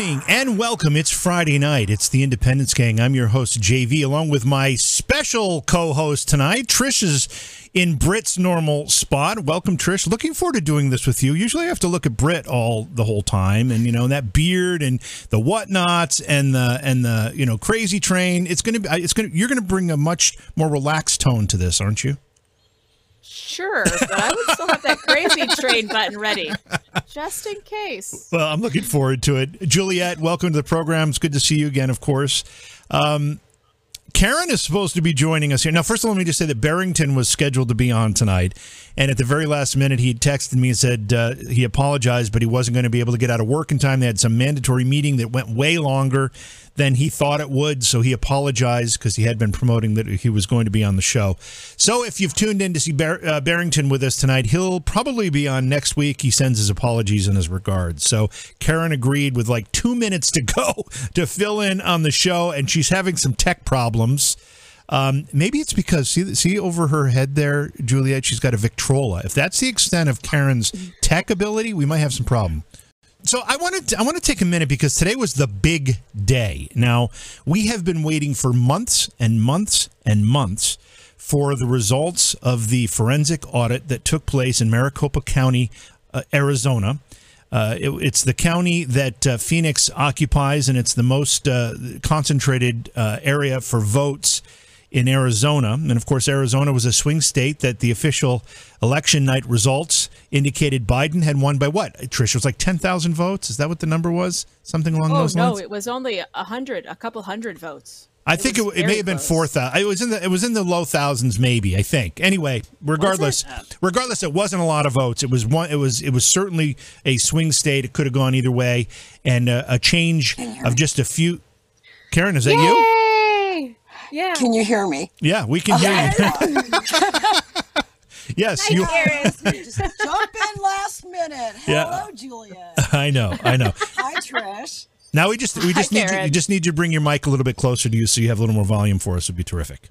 evening and welcome. It's Friday night. It's the Independence Gang. I'm your host, JV, along with my special co host tonight. Trish is in Britt's normal spot. Welcome, Trish. Looking forward to doing this with you. Usually I have to look at Britt all the whole time and, you know, that beard and the whatnots and the, and the, you know, crazy train. It's going to be, it's going to, you're going to bring a much more relaxed tone to this, aren't you? Sure, but I would still have that crazy train button ready, just in case. Well, I'm looking forward to it. Juliet, welcome to the program. It's good to see you again, of course. Um, Karen is supposed to be joining us here. Now, first of all, let me just say that Barrington was scheduled to be on tonight. And at the very last minute, he texted me and said uh, he apologized, but he wasn't going to be able to get out of work in time. They had some mandatory meeting that went way longer than he thought it would. So he apologized because he had been promoting that he was going to be on the show. So if you've tuned in to see Bar- uh, Barrington with us tonight, he'll probably be on next week. He sends his apologies and his regards. So Karen agreed with like two minutes to go to fill in on the show, and she's having some tech problems. Um, maybe it's because see see over her head there, Juliet. She's got a Victrola. If that's the extent of Karen's tech ability, we might have some problem. So I wanted to, I want to take a minute because today was the big day. Now we have been waiting for months and months and months for the results of the forensic audit that took place in Maricopa County, uh, Arizona. Uh, it, it's the county that uh, Phoenix occupies, and it's the most uh, concentrated uh, area for votes in Arizona. And of course, Arizona was a swing state that the official election night results indicated Biden had won by what? Trish, it was like 10,000 votes. Is that what the number was? Something along oh, those no, lines? No, it was only a hundred, a couple hundred votes. I think it, it, may have been four thousand. It was in the it was in the low thousands, maybe. I think. Anyway, regardless, it? regardless, it wasn't a lot of votes. It was one. It was it was certainly a swing state. It could have gone either way, and uh, a change of just a few. Karen, is that you? Yay! Yeah. Can you hear me? Yeah, we can hear you. yes, Hi, you. Just jump in last minute. Yeah. Hello, Julia. I know. I know. Hi, Trish. Now we just we just Hi, need you, Karen. you just need you to bring your mic a little bit closer to you so you have a little more volume for us. Would be terrific.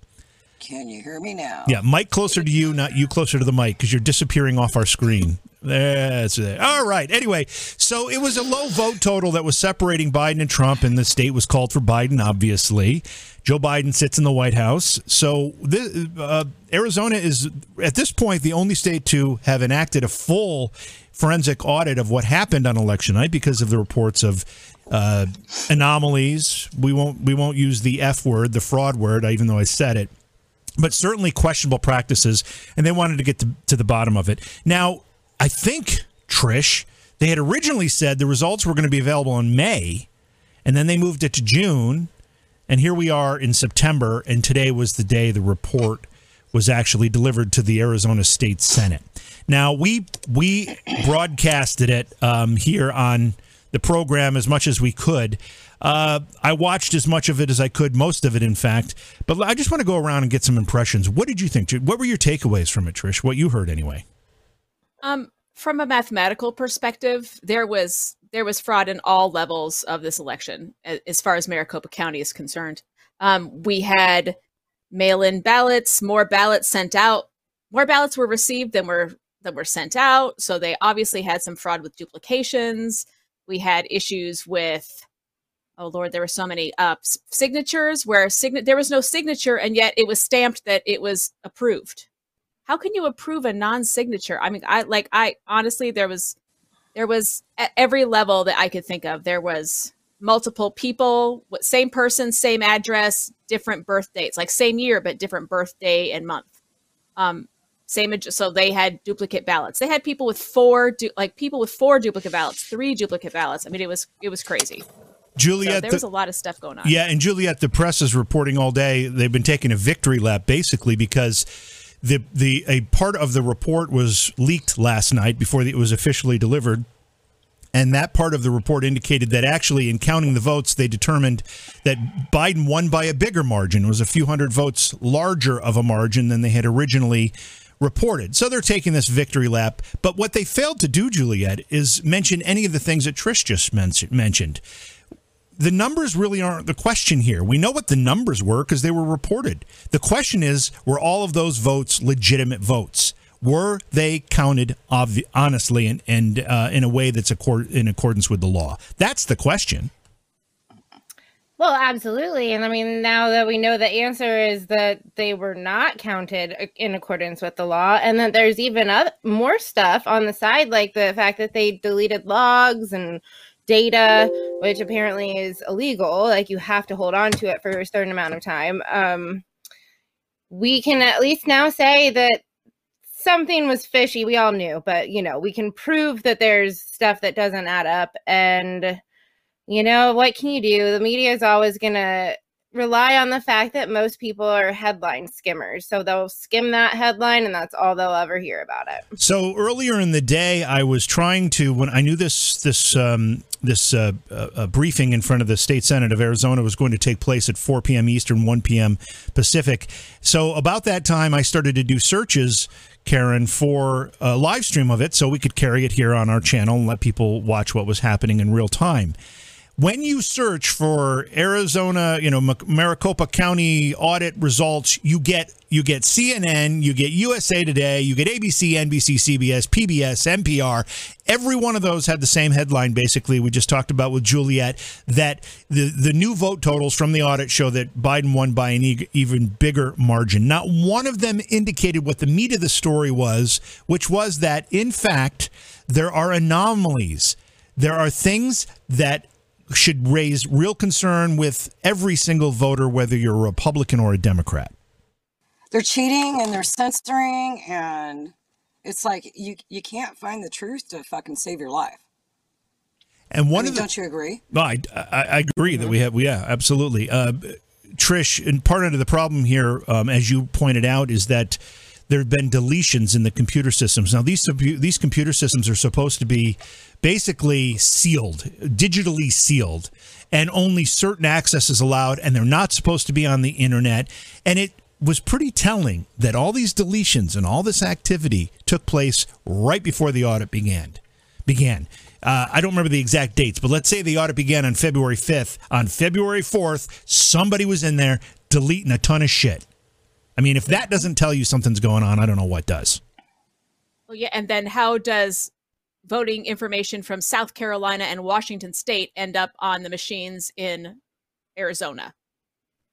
Can you hear me now? Yeah, mic closer to you, not you closer to the mic, because you're disappearing off our screen. That's it. All right. Anyway, so it was a low vote total that was separating Biden and Trump, and the state was called for Biden, obviously. Joe Biden sits in the White House. So this, uh, Arizona is, at this point, the only state to have enacted a full forensic audit of what happened on election night because of the reports of uh, anomalies. We won't we won't use the F word, the fraud word, even though I said it but certainly questionable practices, and they wanted to get to, to the bottom of it. Now, I think, Trish, they had originally said the results were going to be available in May, and then they moved it to June, and here we are in September, and today was the day the report was actually delivered to the Arizona State Senate. Now, we we broadcasted it um, here on the program as much as we could. Uh, I watched as much of it as I could, most of it, in fact. But I just want to go around and get some impressions. What did you think? What were your takeaways from it, Trish? What you heard, anyway? Um, from a mathematical perspective, there was there was fraud in all levels of this election, as far as Maricopa County is concerned. Um, we had mail-in ballots, more ballots sent out, more ballots were received than were than were sent out. So they obviously had some fraud with duplications. We had issues with oh lord there were so many uh signatures where sign- there was no signature and yet it was stamped that it was approved how can you approve a non-signature? I mean i like i honestly there was there was at every level that i could think of. There was multiple people same person same address different birth dates like same year but different birthday and month. Um same so they had duplicate ballots. They had people with four du- like people with four duplicate ballots three duplicate ballots. I mean it was it was crazy. So Juliet, there the- was a lot of stuff going on. Yeah, and Juliet, the press is reporting all day. They've been taking a victory lap basically because the the a part of the report was leaked last night before it was officially delivered. And that part of the report indicated that actually, in counting the votes, they determined that Biden won by a bigger margin. It was a few hundred votes larger of a margin than they had originally reported. So they're taking this victory lap. But what they failed to do, Juliet, is mention any of the things that Trish just men- mentioned the numbers really aren't the question here. We know what the numbers were because they were reported. The question is, were all of those votes legitimate votes? Were they counted honestly and, and uh, in a way that's accord- in accordance with the law? That's the question. Well, absolutely. And I mean, now that we know the answer is that they were not counted in accordance with the law, and that there's even other, more stuff on the side, like the fact that they deleted logs and data, which apparently is illegal. Like you have to hold on to it for a certain amount of time. Um, we can at least now say that something was fishy. We all knew, but you know, we can prove that there's stuff that doesn't add up. And you know, what can you do? The media is always going to rely on the fact that most people are headline skimmers. So they'll skim that headline and that's all they'll ever hear about it. So earlier in the day I was trying to when I knew this this um, this uh, uh, briefing in front of the state senate of Arizona was going to take place at 4 p.m. Eastern, 1 p.m. Pacific. So about that time I started to do searches Karen for a live stream of it so we could carry it here on our channel and let people watch what was happening in real time when you search for Arizona, you know, Maricopa County audit results, you get you get CNN, you get USA Today, you get ABC, NBC, CBS, PBS, NPR. Every one of those had the same headline basically we just talked about with Juliet that the the new vote totals from the audit show that Biden won by an even bigger margin. Not one of them indicated what the meat of the story was, which was that in fact there are anomalies. There are things that should raise real concern with every single voter, whether you're a Republican or a Democrat. They're cheating and they're censoring, and it's like you you can't find the truth to fucking save your life. And one I mean, of the, don't you agree? No, I, I, I agree mm-hmm. that we have. Yeah, absolutely. Uh, Trish, and part of the problem here, um, as you pointed out, is that there have been deletions in the computer systems. Now, these these computer systems are supposed to be basically sealed, digitally sealed, and only certain access is allowed, and they're not supposed to be on the internet. And it was pretty telling that all these deletions and all this activity took place right before the audit began. Began. Uh, I don't remember the exact dates, but let's say the audit began on February 5th. On February 4th, somebody was in there deleting a ton of shit. I mean, if that doesn't tell you something's going on, I don't know what does. Well, yeah, and then how does voting information from South Carolina and Washington state end up on the machines in Arizona.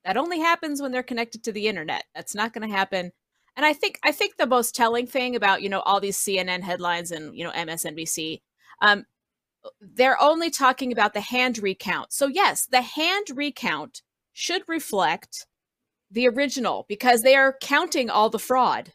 That only happens when they're connected to the internet. That's not going to happen. And I think I think the most telling thing about you know all these CNN headlines and you know MSNBC, um, they're only talking about the hand recount. So yes, the hand recount should reflect the original because they are counting all the fraud.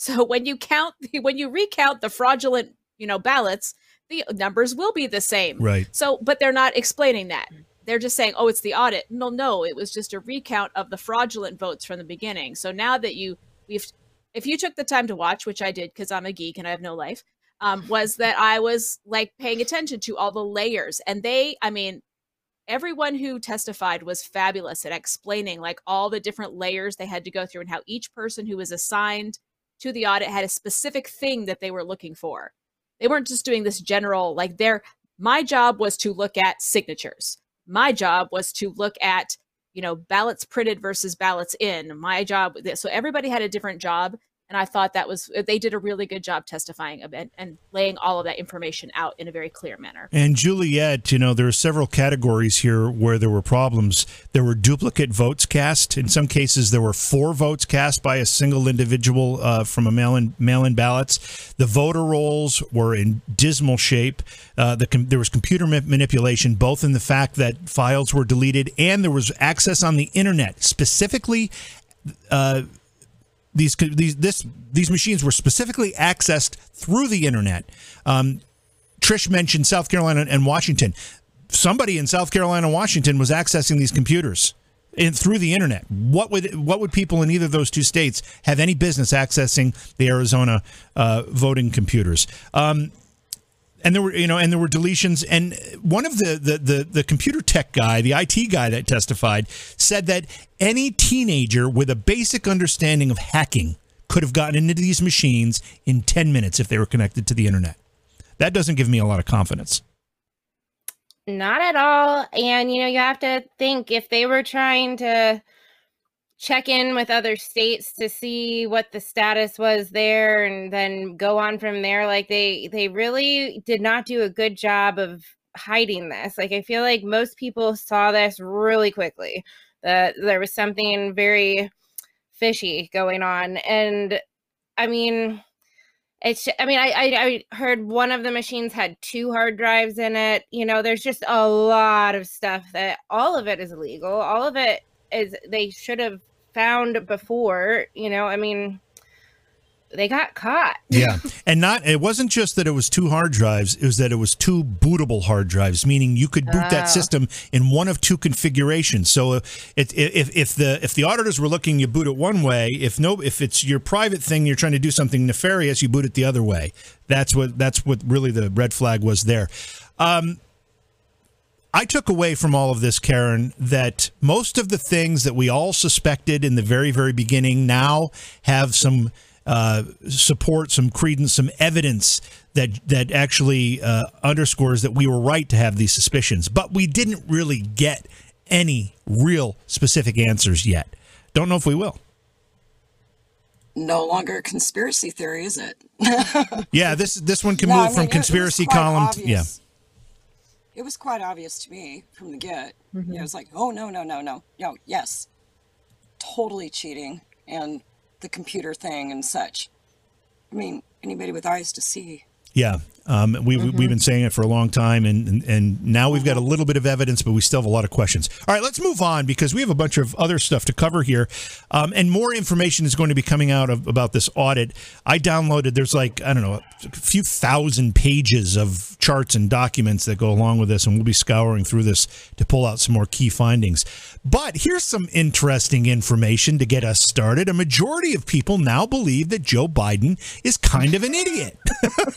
So when you count when you recount the fraudulent you know, ballots, the numbers will be the same. Right. So, but they're not explaining that. They're just saying, oh, it's the audit. No, no, it was just a recount of the fraudulent votes from the beginning. So now that you, we've, if you took the time to watch, which I did because I'm a geek and I have no life, um, was that I was like paying attention to all the layers. And they, I mean, everyone who testified was fabulous at explaining like all the different layers they had to go through and how each person who was assigned to the audit had a specific thing that they were looking for. They weren't just doing this general, like their, my job was to look at signatures. My job was to look at, you know, ballots printed versus ballots in. My job, so everybody had a different job and I thought that was they did a really good job testifying and, and laying all of that information out in a very clear manner. And Juliet, you know, there are several categories here where there were problems. There were duplicate votes cast. In some cases, there were four votes cast by a single individual uh, from a mail-in mail-in ballots. The voter rolls were in dismal shape. Uh, the there was computer manipulation, both in the fact that files were deleted and there was access on the internet, specifically. Uh, these these this these machines were specifically accessed through the internet. Um, Trish mentioned South Carolina and Washington. Somebody in South Carolina and Washington was accessing these computers in, through the internet. What would what would people in either of those two states have any business accessing the Arizona uh, voting computers? Um, and there were you know and there were deletions. And one of the, the the the computer tech guy the IT guy that testified said that any teenager with a basic understanding of hacking could have gotten into these machines in 10 minutes if they were connected to the internet. That doesn't give me a lot of confidence. Not at all. And you know you have to think if they were trying to check in with other states to see what the status was there and then go on from there like they they really did not do a good job of hiding this. Like I feel like most people saw this really quickly. That there was something very fishy going on, and I mean, it's. I mean, I, I I heard one of the machines had two hard drives in it. You know, there's just a lot of stuff that all of it is illegal. All of it is they should have found before. You know, I mean they got caught. yeah. And not it wasn't just that it was two hard drives, it was that it was two bootable hard drives, meaning you could boot that Oh. system in one of two configurations. So if if if the if the auditors were looking you boot it one way, if no if it's your private thing you're trying to do something nefarious, you boot it the other way. That's what that's what really the red flag was there. Um I took away from all of this, Karen, that most of the things that we all suspected in the very, very beginning now have some uh, support, some credence, some evidence that that actually uh, underscores that we were right to have these suspicions. But we didn't really get any real specific answers yet. Don't know if we will. No longer a conspiracy theory, is it? Yeah, this this one can No, move I mean, from it- it was conspiracy column. To, yeah. It was quite obvious to me from the get. Know, it mm-hmm. was like, oh no, no, no, no, no, yes, totally cheating and the computer thing and such. I mean, anybody with eyes to see. Yeah, um, we, Mm-hmm. we've been saying it for a long time, and, and and now we've got a little bit of evidence, but we still have a lot of questions. All right, let's move on because we have a bunch of other stuff to cover here, um, and more information is going to be coming out of, about this audit. I downloaded. There's like I don't know a few thousand pages of charts and documents that go along with this, and we'll be scouring through this to pull out some more key findings. But here's some interesting information to get us started. A majority of people now believe that Joe Biden is kind of an idiot.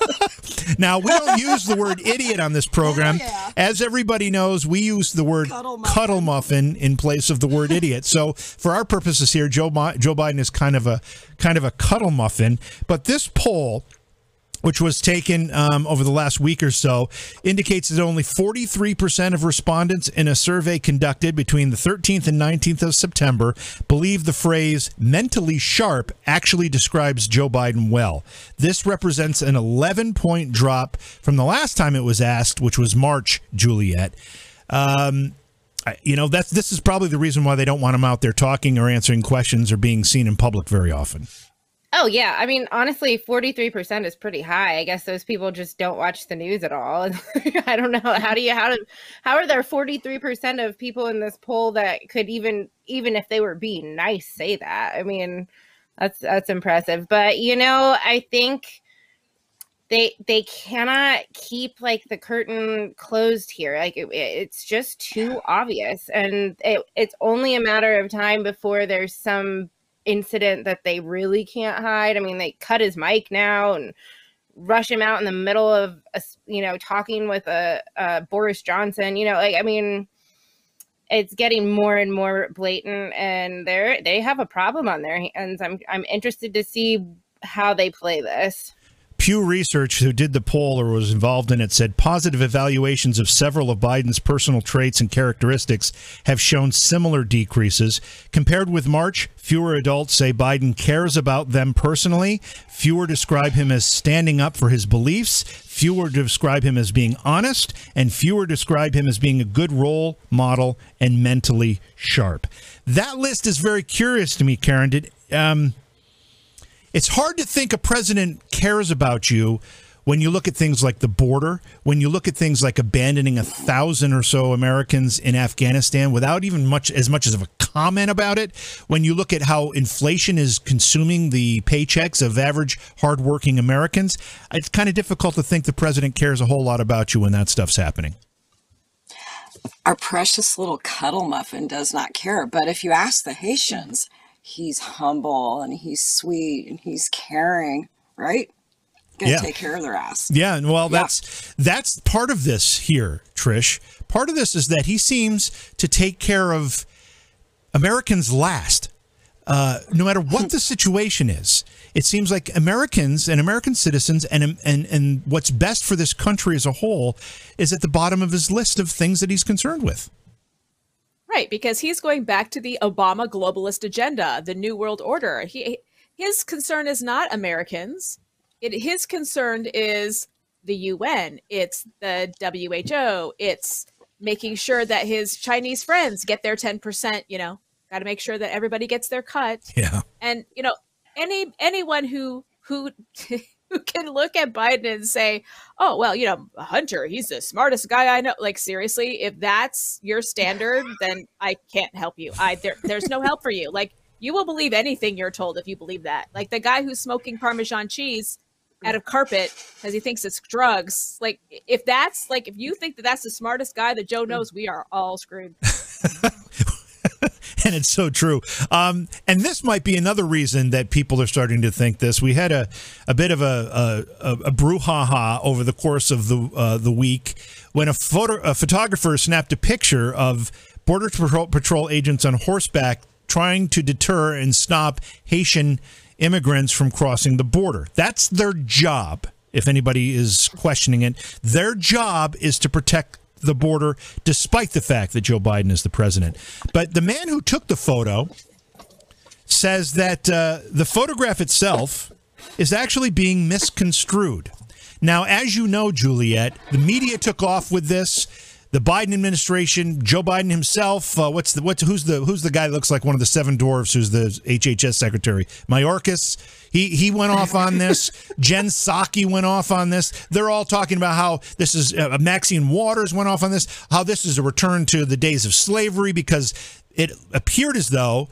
Now, we don't use the word idiot on this program. yeah. As everybody knows, we use the word Cuddle muffin. cuddle muffin in place of the word idiot. So, for our purposes here, Joe Joe Biden is kind of a kind of a cuddle muffin, but this poll which was taken um, over the last week or so, indicates that only 43% of respondents in a survey conducted between the 13th and 19th of September believe the phrase mentally sharp actually describes Joe Biden well. This represents an 11 point drop from the last time it was asked, which was March, Juliet. Um, you know, that's this is probably the reason why they don't want him out there talking or answering questions or being seen in public very often. Oh yeah, I mean honestly, forty three percent is pretty high. I guess those people just don't watch the news at all. I don't know how do you how do how are there forty three percent of people in this poll that could even even if they were being nice say that? I mean, that's that's impressive. But you know, I think they they cannot keep like the curtain closed here. Like it, it's just too obvious, and it, it's only a matter of time before there's some incident that they really can't hide. I mean, they cut his mic now and rush him out in the middle of a, you know talking with a, a Boris Johnson. You know, like I mean, it's getting more and more blatant, and they're they have a problem on their hands. I'm I'm interested to see how they play this. Pew Research, who did the poll or was involved in it, said positive evaluations of several of Biden's personal traits and characteristics have shown similar decreases. Compared with March, fewer adults say Biden cares about them personally. Fewer describe him as standing up for his beliefs. Fewer describe him as being honest. And fewer describe him as being a good role model and mentally sharp. That list is very curious to me, Karen. Did. Um, it's hard to think a president cares about you when you look at things like the border, when you look at things like abandoning a thousand or so Americans in Afghanistan without even much as much as of a comment about it, when you look at how inflation is consuming the paychecks of average hardworking Americans, it's kind of difficult to think the president cares a whole lot about you when that stuff's happening. Our precious little cuddle muffin does not care. But if you ask the Haitians, he's humble and he's sweet and he's caring, right? Gonna Yeah. take care of their ass. Yeah, and well, Yeah. that's that's part of this here, Trish. Part of this is that he seems to take care of Americans last, uh, no matter what the situation is. It seems like Americans and American citizens and and and what's best for this country as a whole is at the bottom of his list of things that he's concerned with. Right, because he's going back to the Obama globalist agenda, the New World Order. He his concern is not Americans. It, his concern is the UN, it's the WHO, it's making sure that his Chinese friends get their 10%, you know, got to make sure that everybody gets their cut. Yeah. And, you know, any anyone who who who can look at Biden and say, "Oh, well, you know, Hunter, he's the smartest guy I know." Like seriously, if that's your standard, then I can't help you. I there, there's no help for you. Like you will believe anything you're told if you believe that. Like the guy who's smoking Parmesan cheese out of carpet because he thinks it's drugs. Like if that's like if you think that that's the smartest guy that Joe hmm. knows, we are all screwed. and it's so true. Um, and this might be another reason that people are starting to think this. We had a, a bit of a, a, a brouhaha over the course of the uh, the week when a photo a photographer snapped a picture of border patrol, patrol agents on horseback trying to deter and stop Haitian immigrants from crossing the border. That's their job. If anybody is questioning it, their job is to protect the border, despite the fact that Joe Biden is the president. But the man who took the photo says that uh, the photograph itself is actually being misconstrued. Now, as you know, Juliet, the media took off with this. The Biden administration, Joe Biden himself. Uh, what's the what's who's the who's the guy that looks like one of the seven dwarfs? Who's the HHS secretary? Mayorkas. He he went off on this. Jen Psaki went off on this. They're all talking about how this is uh, Maxine Waters went off on this. How this is a return to the days of slavery because it appeared as though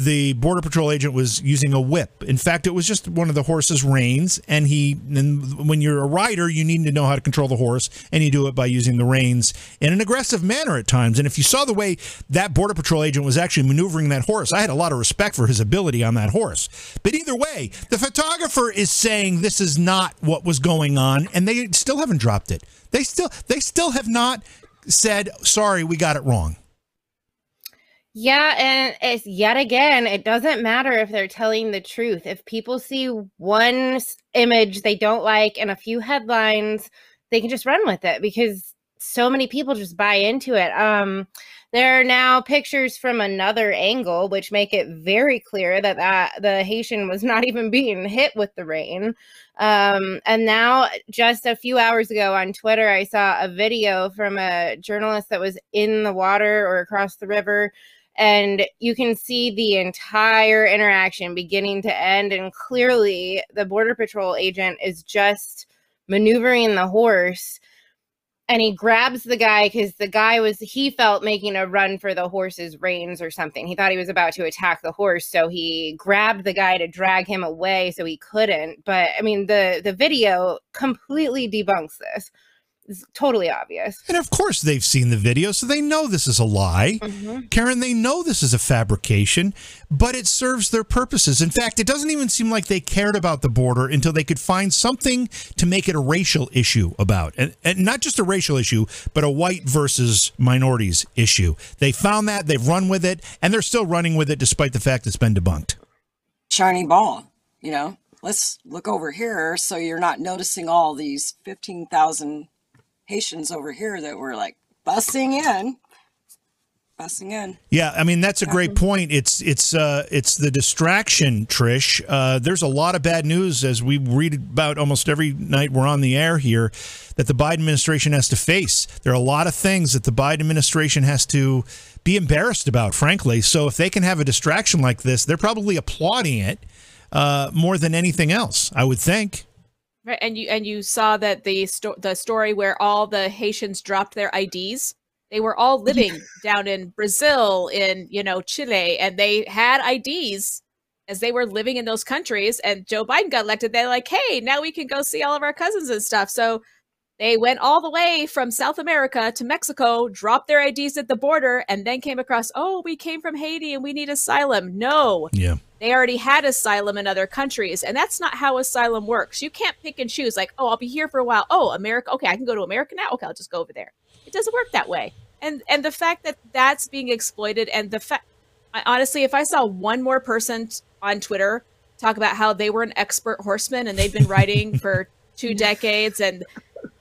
the border patrol agent was using a whip. In fact, it was just one of the horse's reins, and he. And when you're a rider, you need to know how to control the horse, and you do it by using the reins in an aggressive manner at times. And if you saw the way that border patrol agent was actually maneuvering that horse, I had a lot of respect for his ability on that horse. But either way, the photographer is saying this is not what was going on, and they still haven't dropped it. They still they still have not said sorry, we got it wrong. Yeah, and it's yet again, it doesn't matter if they're telling the truth. If people see one image they don't like and a few headlines, they can just run with it because so many people just buy into it. Um, there are now pictures from another angle, which make it very clear that, that the Haitian was not even being hit with the rein. Um, and now, just a few hours ago on Twitter, I saw a video from a journalist that was in the water or across the river and you can see the entire interaction beginning to end and clearly the border patrol agent is just maneuvering the horse and he grabs the guy because the guy was he felt making a run for the horse's reins or something. He thought he was about to attack the horse so he grabbed the guy to drag him away so he couldn't. But i mean the the video completely debunks this it's totally obvious. And of course, they've seen the video, so they know this is a lie. Mm-hmm. Karen, they know this is a fabrication, but it serves their purposes. In fact, it doesn't even seem like they cared about the border until they could find something to make it a racial issue about. And, and not just a racial issue, but a white versus minorities issue. They found that, they've run with it, and they're still running with it despite the fact it's been debunked. Shiny ball, you know? Let's look over here so you're not noticing all these 15,000 Haitians over here that were like busting in busting in. Yeah, I mean that's a great point. It's it's uh it's the distraction, Trish. Uh, there's a lot of bad news as we read about almost every night we're on the air here that the Biden administration has to face. There are a lot of things that the Biden administration has to be embarrassed about, frankly. So if they can have a distraction like this, they're probably applauding it uh, more than anything else. I would think. Right, and you and you saw that the sto- the story where all the Haitians dropped their IDs. They were all living down in Brazil, in you know Chile, and they had IDs as they were living in those countries. And Joe Biden got elected. They're like, hey, now we can go see all of our cousins and stuff. So they went all the way from South America to Mexico, dropped their IDs at the border, and then came across, oh, we came from Haiti and we need asylum. No. Yeah. They already had asylum in other countries, and that's not how asylum works. You can't pick and choose, like, oh, I'll be here for a while. Oh, America. Okay, I can go to America now. Okay, I'll just go over there. It doesn't work that way. And and the fact that that's being exploited, and the fact, honestly, if I saw one more person on Twitter talk about how they were an expert horseman and they've been riding for two decades and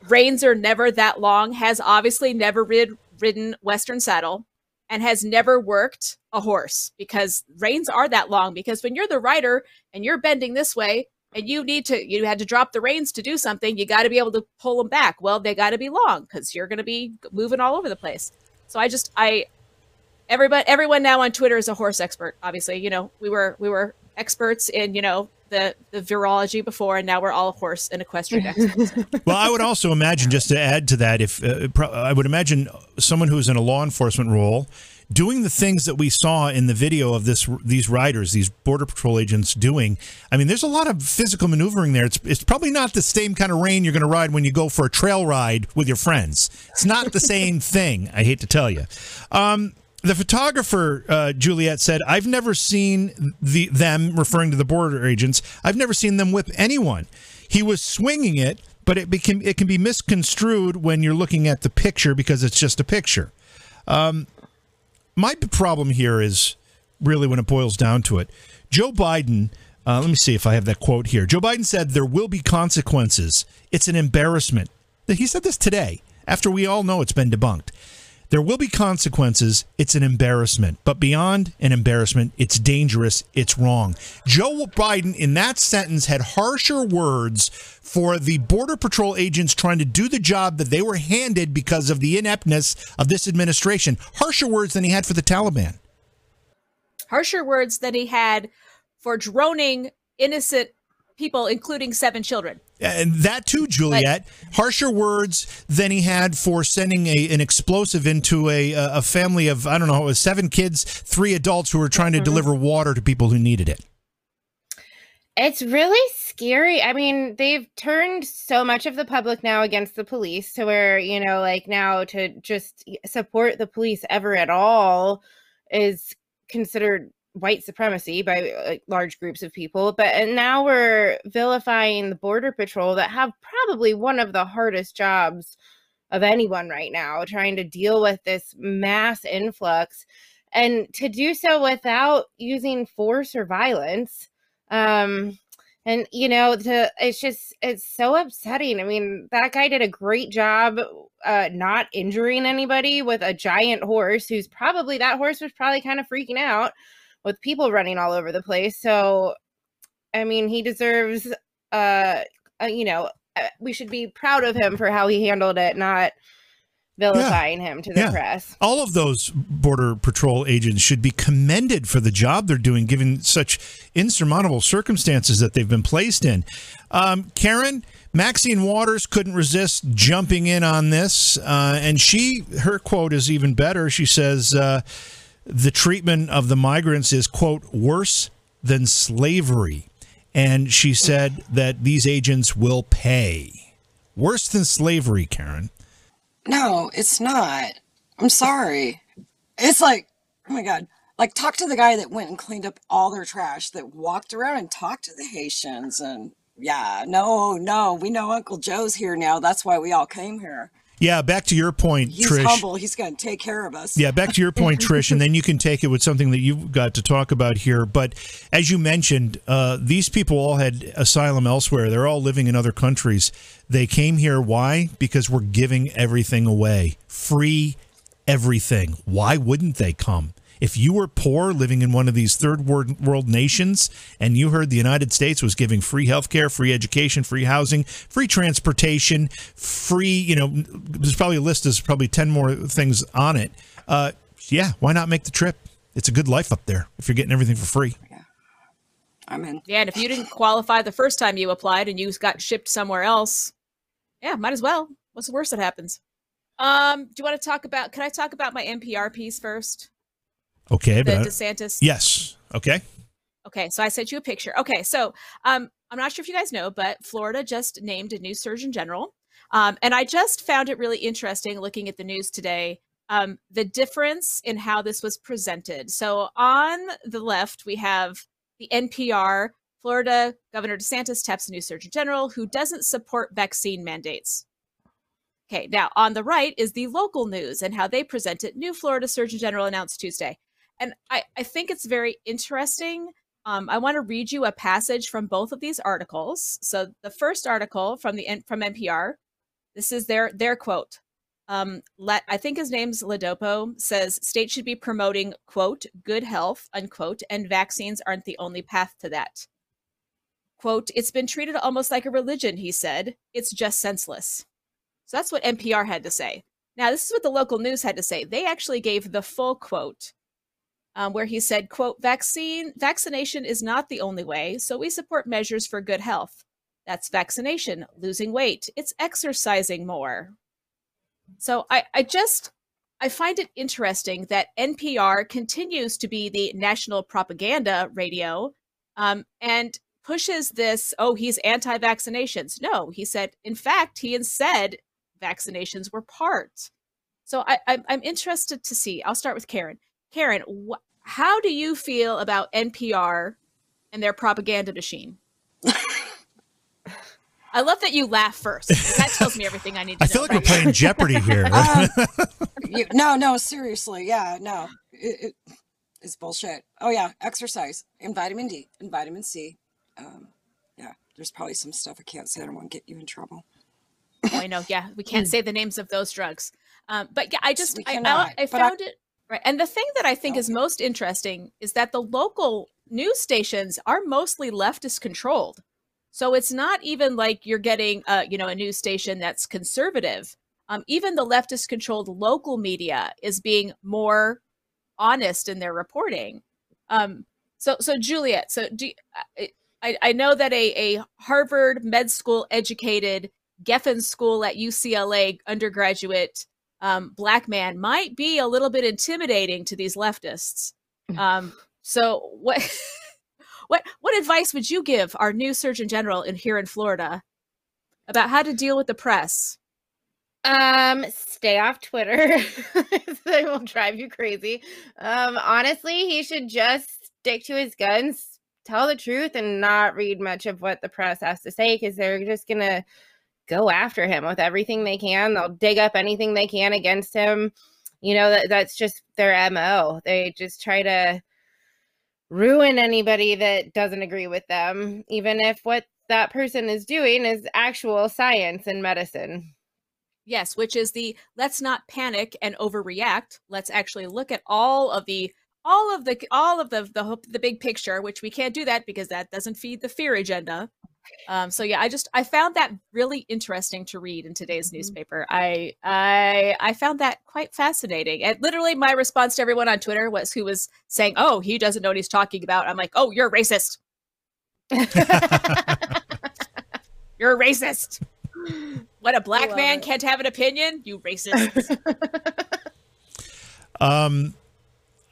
reins are never that long, has obviously never rid, ridden Western saddle, and has never worked a horse because reins are that long. Because when you're the rider and you're bending this way, and you need to you had to drop the reins to do something you got to be able to pull them back. Well they got to be long because you're going to be moving all over the place. So i just i everybody everyone now on twitter is a horse expert obviously. You know we were we were experts in you know the the virology before and now we're all horse and equestrian experts well i would also imagine just to add to that if uh, pro- i would imagine someone who's in a law enforcement role doing the things that we saw in the video of this these riders, these border patrol agents doing. I mean, there's a lot of physical maneuvering there. It's it's probably not the same kind of rain you're going to ride when you go for a trail ride with your friends. It's not the same thing. I hate to tell you. Um, the photographer uh, Juliet said, "I've never seen the them referring to the border agents. I've never seen them whip anyone. He was swinging it." But it, became, it can be misconstrued when you're looking at the picture because it's just a picture. Um, my problem here is really when it boils down to it. Joe Biden, uh, let me see if I have that quote here. Joe Biden said, There will be consequences. It's an embarrassment. He said this today after we all know it's been debunked. There will be consequences. It's an embarrassment. But beyond an embarrassment, it's dangerous. It's wrong. Joe Biden, in that sentence, had harsher words for the Border Patrol agents trying to do the job that they were handed because of the ineptness of this administration. Harsher words than he had for the Taliban. Harsher words than he had for droning innocent people, including seven children. And that too, Juliet. harsher words than he had for sending a, an explosive into a, a family of, I don't know, it was seven kids, three adults who were trying to mm-hmm. deliver water to people who needed it. It's really scary. I mean, they've turned so much of the public now against the police to where, you know, like now to just support the police ever at all is considered white supremacy by like, large groups of people but and now we're vilifying the border patrol that have probably one of the hardest jobs of anyone right now trying to deal with this mass influx and to do so without using force or violence um and you know to it's just it's so upsetting. I mean that guy did a great job uh not injuring anybody with a giant horse who's probably that horse was probably kind of freaking out with people running all over the place. So, I mean, he deserves, uh, uh you know, uh, we should be proud of him for how he handled it, not vilifying yeah. him to the yeah. press. All of those border patrol agents should be commended for the job they're doing, given such insurmountable circumstances that they've been placed in. Um, Karen. Maxine Waters couldn't resist jumping in on this, uh, and she her quote is even better. She says, uh, the treatment of the migrants is, quote, worse than slavery. And she said that these agents will pay. Worse than slavery, Karen. No, it's not. I'm sorry. It's like, oh my God. Like, talk to the guy that went and cleaned up all their trash, that walked around and talked to the Haitians. And yeah, no, no, we know Uncle Joe's here now. That's why we all came here. Yeah, back to your point, He's Trish. humble. He's going to take care of us. Yeah, back to your point, Trish, and then you can take it with something that you've got to talk about here. But as you mentioned, uh, these people all had asylum elsewhere. They're all living in other countries. They came here. Why? Because we're giving everything away, free everything. Why wouldn't they come? If you were poor living in one of these third world nations and you heard the United States was giving free healthcare, free education, free housing, free transportation, free, you know, there's probably a list, there's probably 10 more things on it. Uh, yeah, why not make the trip? It's a good life up there if you're getting everything for free. Yeah. I'm in. Yeah, and if you didn't qualify the first time you applied and you got shipped somewhere else, yeah, might as well. What's the worst that happens? Um, do you want to talk about? Can I talk about my NPR piece first? Okay, the but DeSantis. Yes. Okay. Okay, so I sent you a picture. Okay, so um, I'm not sure if you guys know, but Florida just named a new Surgeon General, um, and I just found it really interesting looking at the news today. Um, the difference in how this was presented. So on the left, we have the NPR. Florida Governor DeSantis taps a new Surgeon General who doesn't support vaccine mandates. Okay, now on the right is the local news and how they present it. New Florida Surgeon General announced Tuesday and I, I think it's very interesting. Um, I want to read you a passage from both of these articles. So the first article from the from NPR, this is their their quote. Um, let I think his name's Ladapo says states should be promoting quote good health unquote, and vaccines aren't the only path to that. quote, it's been treated almost like a religion, he said. It's just senseless. So that's what NPR had to say. Now, this is what the local news had to say. They actually gave the full quote um, where he said, quote, vaccine vaccination is not the only way, so we support measures for good health. That's vaccination, losing weight, it's exercising more. So I, I just I find it interesting that NPR continues to be the national propaganda radio um, and pushes this, oh, he's anti vaccinations. No, he said, in fact, he said vaccinations were part. So I, am interested to see. I'll start with Karen. Karen, wh- how do you feel about NPR and their propaganda machine? I love that you laugh first. That tells me everything I need to I feel know, like we're playing Jeopardy here. Um, you, no, no, seriously. Yeah, no. It, it, it's bullshit. Oh, yeah. Exercise and vitamin D and vitamin C. Um, yeah, there's probably some stuff I can't say. I don't want to get you in trouble. oh, I know. Yeah, we can't say the names of those drugs. Um, but yeah, I just We I, cannot, I, I but I- found it right. And the thing that I think No. is most interesting is that the local news stations are mostly leftist controlled. So it's not even like you're getting a, you know, a news station that's conservative. Um, even the leftist controlled local media is being more honest in their reporting. Um, so so Juliet, so do I I know that a, a Harvard med school educated Geffen School at UCLA undergraduate um, black man might be a little bit intimidating to these leftists. Um, so what what what advice would you give our new Surgeon General in here in Florida about how to deal with the press? Um, stay off Twitter. they will drive you crazy. Um, honestly, he should just stick to his guns, tell the truth, and not read much of what the press has to say because they're just gonna go after him with everything they can. They'll dig up anything they can against him. You know that that's just their mo. They just try to ruin anybody that doesn't agree with them, even if what that person is doing is actual science and medicine. Yes, which is the let's not panic and overreact. Let's actually look at all of the all of the all of the the the big picture, which we can't do that because that doesn't feed the fear agenda. Um, so yeah, I just I found that really interesting to read in today's newspaper. I I I found that quite fascinating. And literally, my response to everyone on Twitter was who was saying, "Oh, he doesn't know what he's talking about." I'm like, "Oh, you're racist. You're a racist." What a black man it. can't have an opinion? You racist. Um,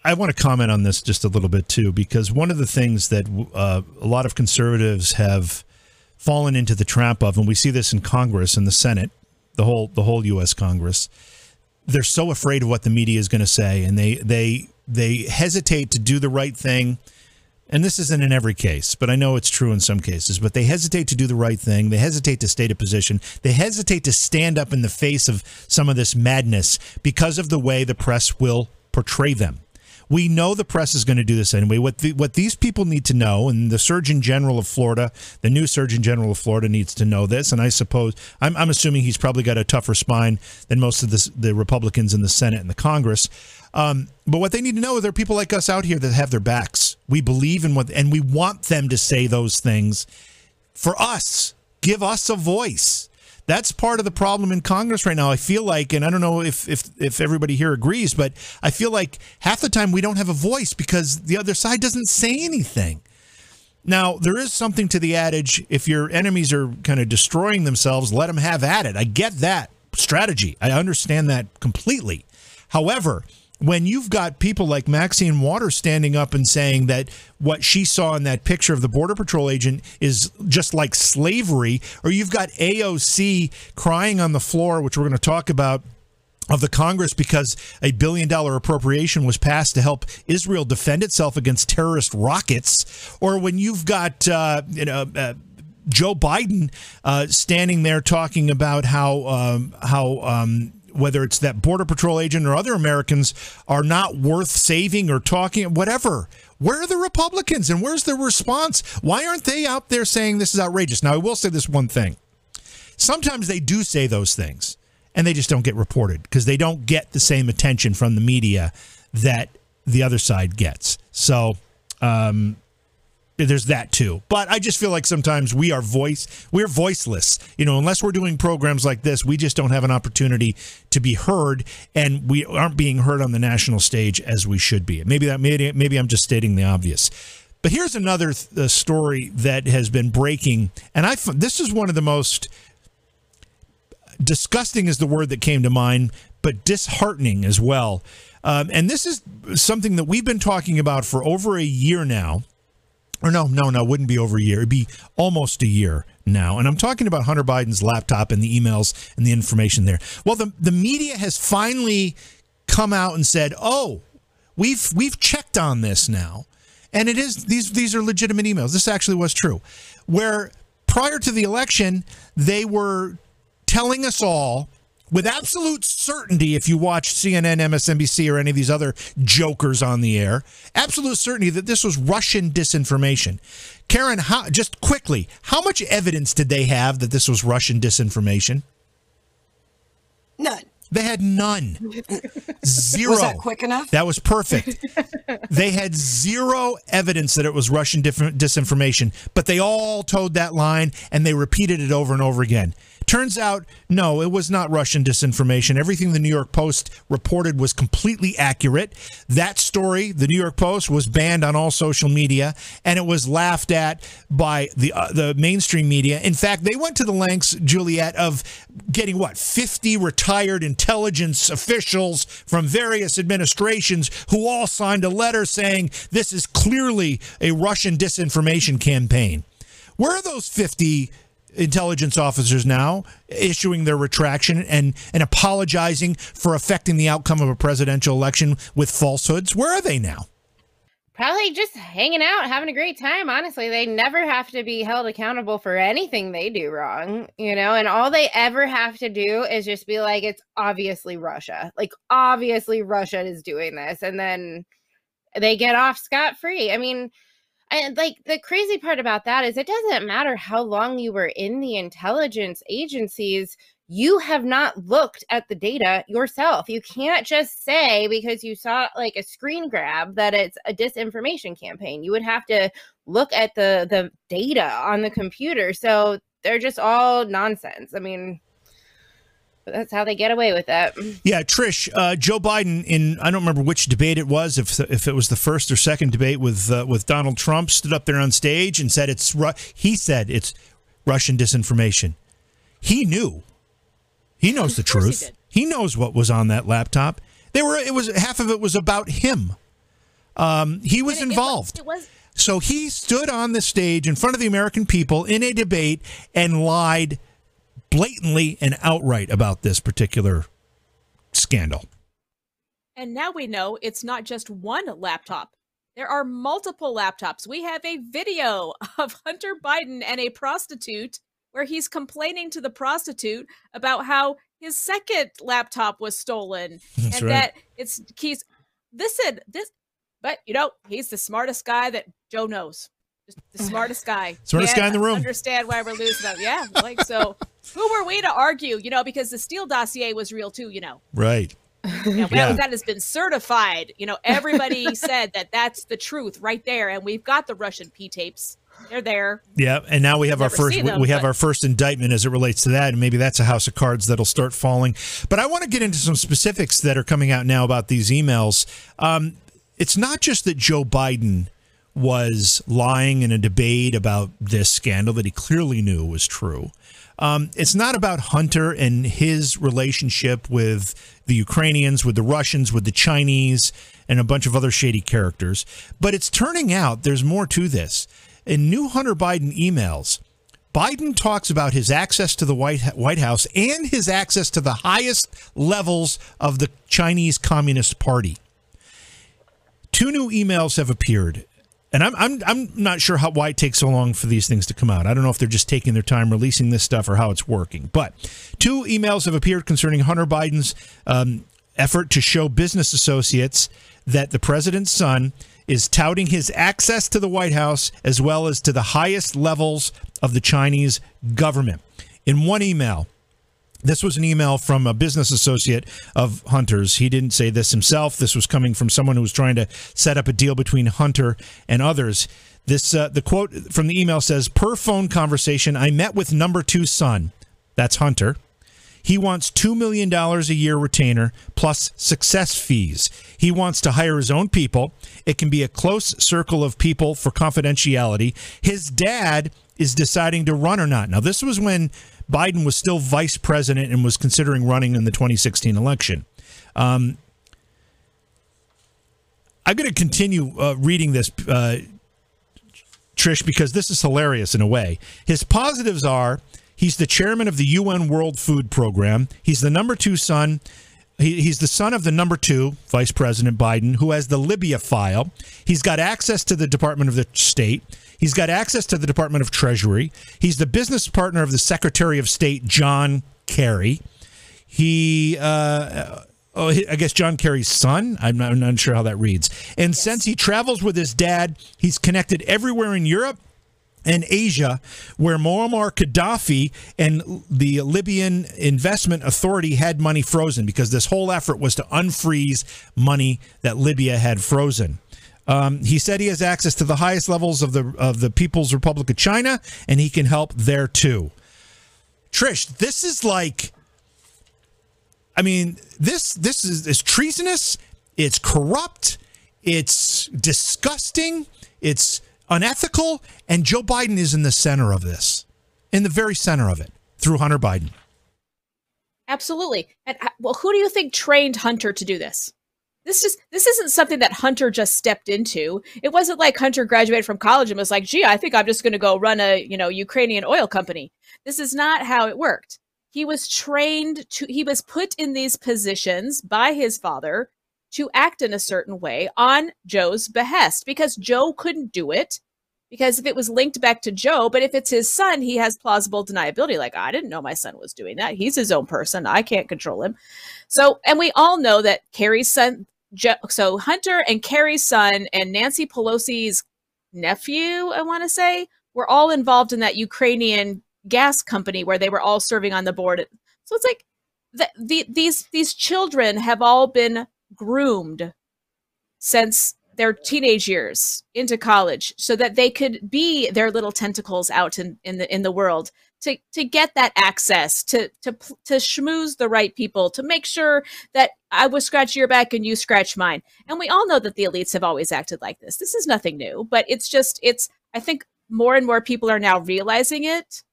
I want to comment on this just a little bit too, because one of the things that uh, a lot of conservatives have fallen into the trap of, and we see this in Congress and the Senate, the whole the whole U.S. Congress, they're so afraid of what the media is going to say, and they they they hesitate to do the right thing. And this isn't in every case, but I know it's true in some cases. But they hesitate to do the right thing. They hesitate to state a position. They hesitate to stand up in the face of some of this madness because of the way the press will portray them. We know the press is going to do this anyway. What the, what these people need to know, and the Surgeon General of Florida, the new Surgeon General of Florida, needs to know this. And I suppose I'm, I'm assuming he's probably got a tougher spine than most of the, the Republicans in the Senate and the Congress. Um, but what they need to know is there are people like us out here that have their backs. We believe in what, and we want them to say those things for us. Give us a voice. That's part of the problem in Congress right now. I feel like, and I don't know if if if everybody here agrees, but I feel like half the time we don't have a voice because the other side doesn't say anything. Now, there is something to the adage if your enemies are kind of destroying themselves, let them have at it. I get that strategy. I understand that completely. However, when you've got people like Maxine Waters standing up and saying that what she saw in that picture of the Border Patrol agent is just like slavery, or you've got AOC crying on the floor, which we're going to talk about of the Congress because a billion dollar appropriation was passed to help Israel defend itself against terrorist rockets, or when you've got uh, you know. Uh, Joe Biden uh, standing there talking about how um, how um, whether it's that border patrol agent or other Americans are not worth saving or talking whatever. Where are the Republicans and where's the response? Why aren't they out there saying this is outrageous? Now I will say this one thing. Sometimes they do say those things and they just don't get reported because they don't get the same attention from the media that the other side gets. So, um, there's that too. But I just feel like sometimes we are voice we're voiceless. You know, unless we're doing programs like this, we just don't have an opportunity to be heard, and we aren't being heard on the national stage as we should be. Maybe that maybe maybe I'm just stating the obvious. But here's another th- uh, story that has been breaking, and I this is one of the most disgusting is the word that came to mind, but disheartening as well. Um, and this is something that we've been talking about for over a year now. Or no, no, no, wouldn't be over a year. It'd be almost a year now. And I'm talking about Hunter Biden's laptop and the emails and the information there. Well, the, the media has finally come out and said, "Oh, we've we've checked on this now." And it is these these are legitimate emails. This actually was true. Where prior to the election, they were telling us all with absolute certainty, if you watch CNN, MSNBC, or any of these other jokers on the air, absolute certainty that this was Russian disinformation. Karen, how, just quickly, how much evidence did they have that this was Russian disinformation? None. They had none. Zero. Was that quick enough? That was perfect. they had zero evidence that it was Russian disinformation, but they all toed that line and they repeated it over and over again. Turns out, no, it was not Russian disinformation. Everything the New York Post reported was completely accurate. That story, the New York Post, was banned on all social media, and it was laughed at by the uh, the mainstream media. In fact, they went to the lengths, Juliet, of getting what fifty retired intelligence officials from various administrations who all signed a letter saying this is clearly a Russian disinformation campaign. Where are those fifty? Intelligence officers now issuing their retraction and, and apologizing for affecting the outcome of a presidential election with falsehoods. Where are they now? Probably just hanging out, having a great time. Honestly, they never have to be held accountable for anything they do wrong, you know, and all they ever have to do is just be like, it's obviously Russia. Like, obviously, Russia is doing this. And then they get off scot free. I mean, and like the crazy part about that is it doesn't matter how long you were in the intelligence agencies you have not looked at the data yourself. You can't just say because you saw like a screen grab that it's a disinformation campaign. You would have to look at the the data on the computer. So they're just all nonsense. I mean, but that's how they get away with that. Yeah, Trish, uh, Joe Biden in I don't remember which debate it was, if if it was the first or second debate with uh, with Donald Trump, stood up there on stage and said it's he said it's Russian disinformation. He knew. He knows the truth. He, he, knows what was on that laptop. They were it was half of it was about him. Um, he was it, involved. It was, it was so he stood on the stage in front of the American people in a debate and lied blatantly and outright about this particular scandal. And now we know it's not just one laptop. There are multiple laptops. We have a video of Hunter Biden and a prostitute where he's complaining to the prostitute about how his second laptop was stolen That's and right. that it's he's listen this but you know he's the smartest guy that Joe knows just the smartest guy. Smartest Can't guy in the room. Understand why we're losing them? Yeah, like so. who were we to argue? You know, because the Steele dossier was real too. You know, right. Yeah, yeah. that has been certified. You know, everybody said that that's the truth right there, and we've got the Russian P tapes. They're there. Yeah, and now we have our first them, we have but... our first indictment as it relates to that, and maybe that's a house of cards that'll start falling. But I want to get into some specifics that are coming out now about these emails. Um, it's not just that Joe Biden was lying in a debate about this scandal that he clearly knew was true. Um, it's not about Hunter and his relationship with the Ukrainians, with the Russians, with the Chinese, and a bunch of other shady characters. But it's turning out there's more to this. In new Hunter Biden emails, Biden talks about his access to the White, White House and his access to the highest levels of the Chinese Communist Party. Two new emails have appeared and I'm I'm I'm not sure how why it takes so long for these things to come out. I don't know if they're just taking their time releasing this stuff or how it's working. But two emails have appeared concerning Hunter Biden's um, effort to show business associates that the president's son is touting his access to the White House as well as to the highest levels of the Chinese government. In one email, this was an email from a business associate of Hunter's. He didn't say this himself. This was coming from someone who was trying to set up a deal between Hunter and others. This uh, the quote from the email says, "Per phone conversation, I met with number two son. That's Hunter. He wants $2 million a year retainer plus success fees. He wants to hire his own people. It can be a close circle of people for confidentiality. His dad is deciding to run or not. Now, this was when Biden was still vice president and was considering running in the 2016 election. Um, I'm going to continue uh, reading this, uh, Trish, because this is hilarious in a way. His positives are He's the chairman of the UN World Food Program. He's the number two son. He's the son of the number two, Vice President Biden, who has the Libya file. He's got access to the Department of the State. He's got access to the Department of Treasury. He's the business partner of the Secretary of State, John Kerry. He, uh, oh, I guess John Kerry's son. I'm not, I'm not sure how that reads. And yes. since he travels with his dad, he's connected everywhere in Europe and Asia, where Muammar Gaddafi and the Libyan Investment Authority had money frozen because this whole effort was to unfreeze money that Libya had frozen. Um, he said he has access to the highest levels of the of the People's Republic of China, and he can help there too. Trish, this is like, I mean, this this is, is treasonous. It's corrupt. It's disgusting. It's unethical, and Joe Biden is in the center of this, in the very center of it, through Hunter Biden. Absolutely. And uh, well, who do you think trained Hunter to do this? This is this isn't something that Hunter just stepped into. It wasn't like Hunter graduated from college and was like, "Gee, I think I'm just going to go run a, you know, Ukrainian oil company." This is not how it worked. He was trained to he was put in these positions by his father to act in a certain way on Joe's behest because Joe couldn't do it. Because if it was linked back to Joe, but if it's his son, he has plausible deniability. Like, I didn't know my son was doing that. He's his own person. I can't control him. So, and we all know that Kerry's son, Joe, so Hunter and Kerry's son and Nancy Pelosi's nephew, I want to say, were all involved in that Ukrainian gas company where they were all serving on the board. So it's like the, the, these these children have all been groomed since their teenage years into college so that they could be their little tentacles out in, in the in the world to to get that access to to to schmooze the right people to make sure that I will scratch your back and you scratch mine. And we all know that the elites have always acted like this. This is nothing new, but it's just it's I think more and more people are now realizing it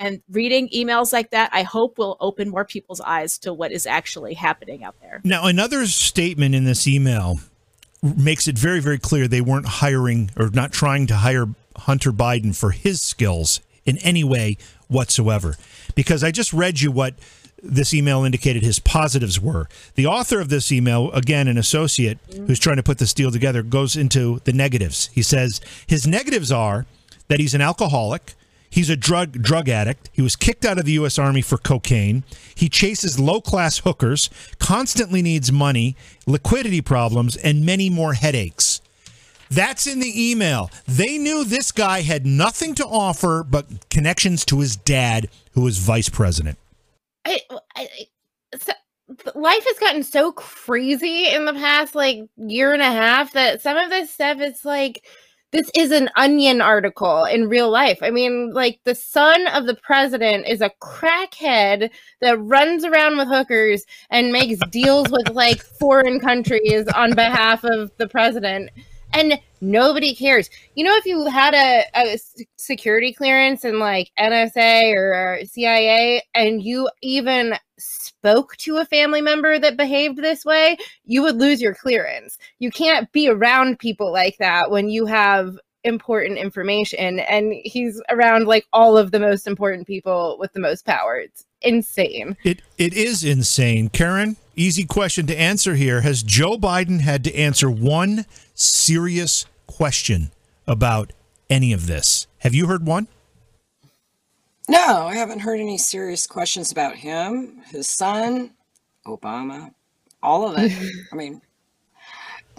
and reading emails like that, I hope will open more people's eyes to what is actually happening out there. Now, another statement in this email makes it very, very clear they weren't hiring or not trying to hire Hunter Biden for his skills in any way whatsoever. Because I just read you what this email indicated his positives were. The author of this email, again, an associate who's trying to put this deal together, goes into the negatives. He says his negatives are that he's an alcoholic He's a drug drug addict. He was kicked out of the U.S. Army for cocaine. He chases low class hookers, constantly needs money, liquidity problems, and many more headaches. That's in the email. They knew this guy had nothing to offer but connections to his dad, who was vice president. I, I, so life has gotten so crazy in the past like year and a half that some of this stuff is like this is an onion article in real life. I mean, like the son of the president is a crackhead that runs around with hookers and makes deals with like foreign countries on behalf of the president. And nobody cares. You know, if you had a, a security clearance in like NSA or CIA and you even spoke to a family member that behaved this way, you would lose your clearance. You can't be around people like that when you have important information and he's around like all of the most important people with the most power. It's insane. It it is insane. Karen, easy question to answer here. Has Joe Biden had to answer one serious question about any of this? Have you heard one? No, I haven't heard any serious questions about him, his son, Obama, all of it. I mean,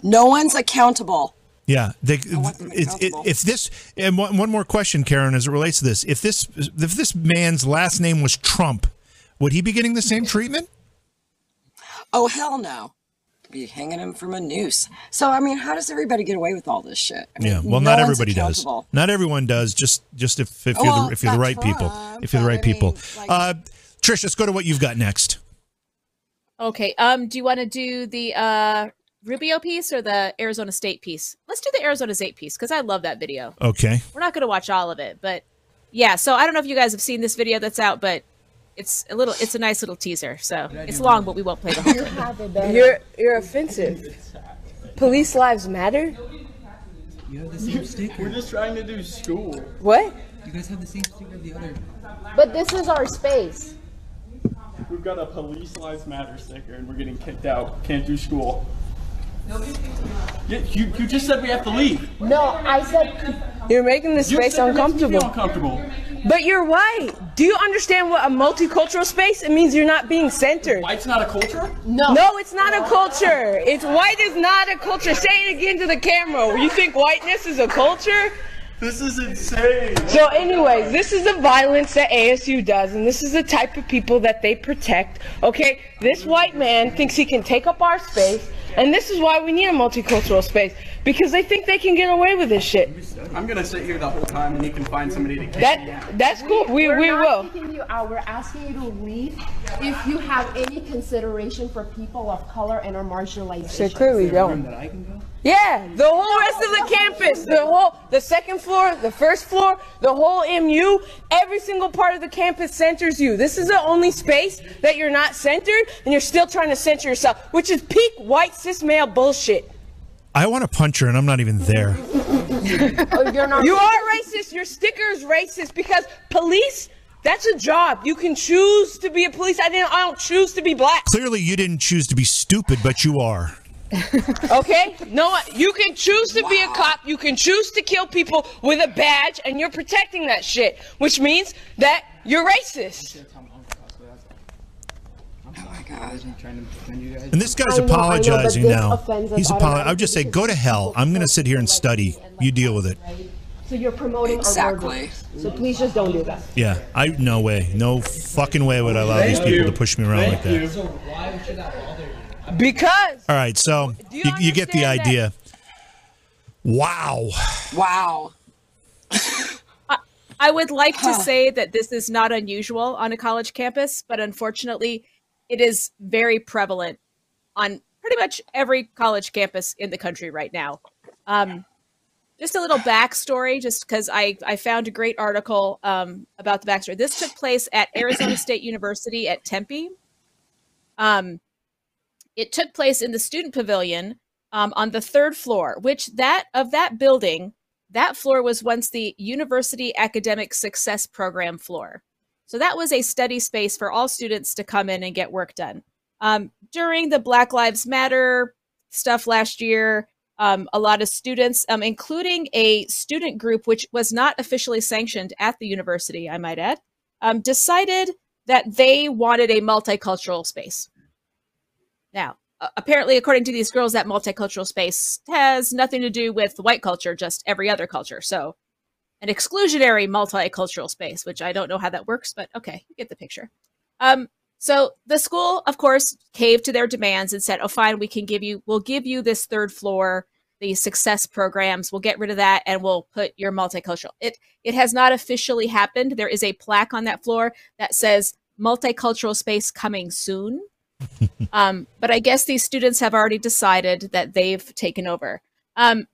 no one's accountable. Yeah, they, it, it, if this and one, one more question, Karen, as it relates to this, if this if this man's last name was Trump, would he be getting the same treatment? Oh hell no, be hanging him from a noose. So I mean, how does everybody get away with all this shit? I mean, Yeah, well, no not everybody does. Not everyone does. Just, just if, if you're Well, the if you're the not right people, if you're the right I mean, people. like- uh, Trish, let's go to what you've got next. Okay. Um, do you want to do the uh Rubio piece or the Arizona State piece? Let's do the Arizona State piece because I love that video. Okay. We're not going to watch all of it, but yeah. So I don't know if you guys have seen this video that's out, but it's a little, it's a nice little teaser. So it's long, but we won't play the whole thing. You're you're offensive. Police lives matter. You have the same sticker. We're just trying to do school. What? You guys have the same sticker of the other. But this is our space. We've got a Police Lives Matter sticker and we're getting kicked out. Can't do school. You, you just said we have to leave. No, I said you're making this space said it makes me feel uncomfortable. uncomfortable. But you're white. Do you understand what a multicultural space? It means you're not being centered. White's not a culture? No. No, it's not a culture. It's white is not a culture. Say it again to the camera. You think whiteness is a culture? This is insane. So, anyways, this is the violence that ASU does, and this is the type of people that they protect. Okay, this white man thinks he can take up our space, and this is why we need a multicultural space because they think they can get away with this shit. I'm gonna sit here the whole time and you can find somebody to kick me out. That that's cool. We We're we not will. kicking you out. We're asking you to leave if you have any consideration for people of color and our marginalization. They clearly don't. That I can go? Yeah, the whole rest of the campus, the whole, the second floor, the first floor, the whole MU, every single part of the campus centers you. This is the only space that you're not centered, and you're still trying to center yourself, which is peak white cis male bullshit. I want to punch her, and I'm not even there. Oh, you're not. You are racist. Your sticker is racist because police. That's a job. You can choose to be a police. I didn't. I don't choose to be black. Clearly, you didn't choose to be stupid, but you are. Okay? No, you can choose to be a cop. You can choose to kill people with a badge, and you're protecting that shit, which means that you're racist. Oh my god. I'm trying to defend you guys. And this guy's know, I know, but apologizing now. He's apologizing. I would just say, go to hell. I'm going to sit here and study. You deal with it. So you're promoting Exactly. So please just don't do that. Yeah, I no way, no fucking way would I allow these people you. to push me around Thank like that. you. So why should that bother you? Because All right, so you you, you get the understand that- idea. Wow. Wow. I would like to say that this is not unusual on a college campus, but unfortunately, it is very prevalent on pretty much every college campus in the country right now. Um, just a little backstory, just because I, I found a great article um, about the backstory. This took place at Arizona State University at Tempe. Um, it took place in the student pavilion um, on the third floor, which that of that building that floor was once the University Academic Success Program floor. So that was a study space for all students to come in and get work done. Um, during the Black Lives Matter stuff last year, um, a lot of students, um, including a student group which was not officially sanctioned at the university, I might add, um, decided that they wanted a multicultural space. Now, apparently, according to these girls, that multicultural space has nothing to do with white culture, just every other culture. So, an exclusionary multicultural space, which I don't know how that works, but okay, you get the picture. Um, so the school, of course, caved to their demands and said, "Oh, fine, we can give you, we'll give you this third floor, the success programs. We'll get rid of that, and we'll put your multicultural." It it has not officially happened. There is a plaque on that floor that says "multicultural space coming soon." um, but I guess these students have already decided that they've taken over. Um,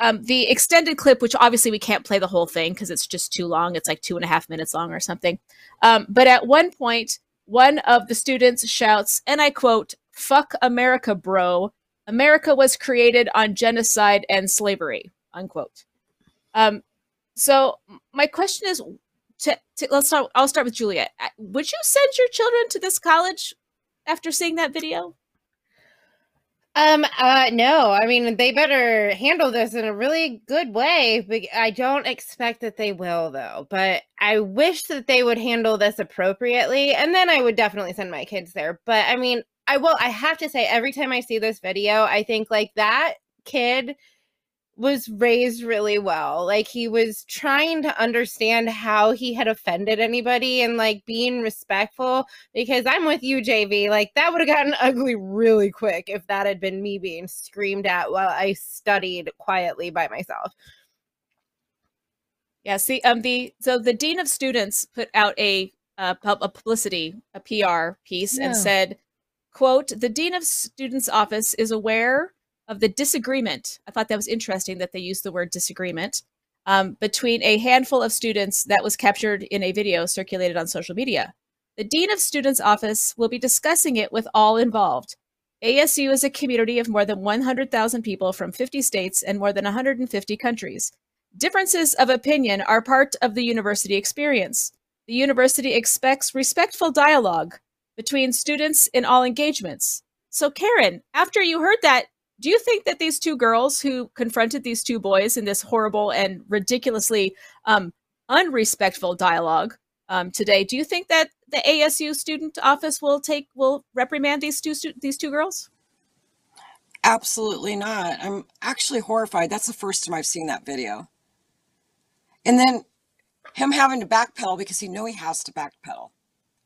um, the extended clip, which obviously we can't play the whole thing because it's just too long. It's like two and a half minutes long or something. Um, but at one point, one of the students shouts, and I quote, "Fuck America, bro! America was created on genocide and slavery." Unquote. Um, so my question is, to, to, let's start. I'll start with Juliet. Would you send your children to this college after seeing that video? Um, uh, no, I mean, they better handle this in a really good way. I don't expect that they will, though, but I wish that they would handle this appropriately. And then I would definitely send my kids there. But I mean, I will, I have to say, every time I see this video, I think like that kid was raised really well. Like he was trying to understand how he had offended anybody and like being respectful because I'm with you JV. Like that would have gotten ugly really quick if that had been me being screamed at while I studied quietly by myself. Yeah, see, um, the so the dean of students put out a uh, a publicity, a PR piece, and said, "quote The dean of students' office is aware of the disagreement. I thought that was interesting that they used the word disagreement um, between a handful of students that was captured in a video circulated on social media. The dean of students' office will be discussing it with all involved." ASU is a community of more than 100,000 people from 50 states and more than 150 countries. Differences of opinion are part of the university experience. The university expects respectful dialogue between students in all engagements. So, Karen, after you heard that, do you think that these two girls who confronted these two boys in this horrible and ridiculously um, unrespectful dialogue um, today, do you think that the ASU student office will take will reprimand these two stu- these two girls? Absolutely not. I'm actually horrified. That's the first time I've seen that video. And then him having to backpedal because he know he has to backpedal.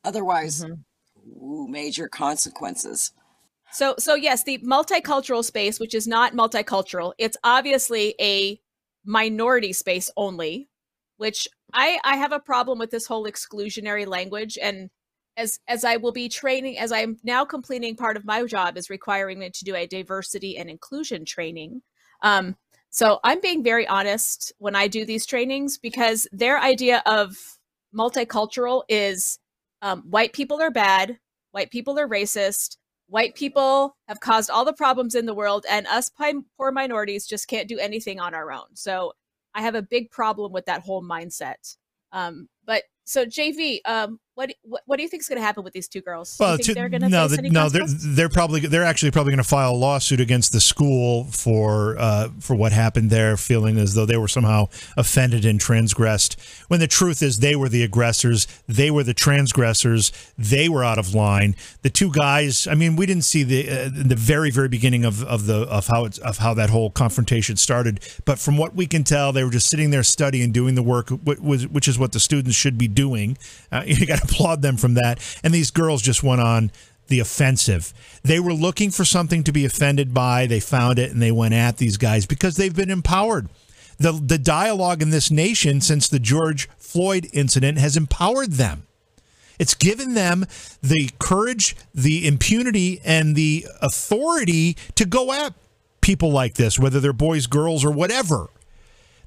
Otherwise, ooh, major consequences. So, so yes, the multicultural space, which is not multicultural, it's obviously a minority space only, which I I have a problem with this whole exclusionary language. And as as I will be training, as I'm now completing part of my job is requiring me to do a diversity and inclusion training. Um, so I'm being very honest when I do these trainings because their idea of multicultural is um, white people are bad, white people are racist, white people have caused all the problems in the world, and us poor minorities just can't do anything on our own. So I have a big problem with that whole mindset. Um, but so JV, um, what what, what do you think is going to happen with these two girls? Well, to- they're going to no, the- no, they're they're probably they're actually probably going to file a lawsuit against the school for uh, for what happened there, feeling as though they were somehow offended and transgressed. When the truth is, they were the aggressors, they were the transgressors, they were out of line. The two guys, I mean, we didn't see the uh, the very very beginning of, of the of how it's of how that whole confrontation started, but from what we can tell, they were just sitting there studying, doing the work, wh- which is what the students should be doing. Uh, you got to applaud them from that. And these girls just went on the offensive. They were looking for something to be offended by. They found it and they went at these guys because they've been empowered. The, the dialogue in this nation since the George Floyd incident has empowered them. It's given them the courage, the impunity, and the authority to go at people like this, whether they're boys, girls, or whatever.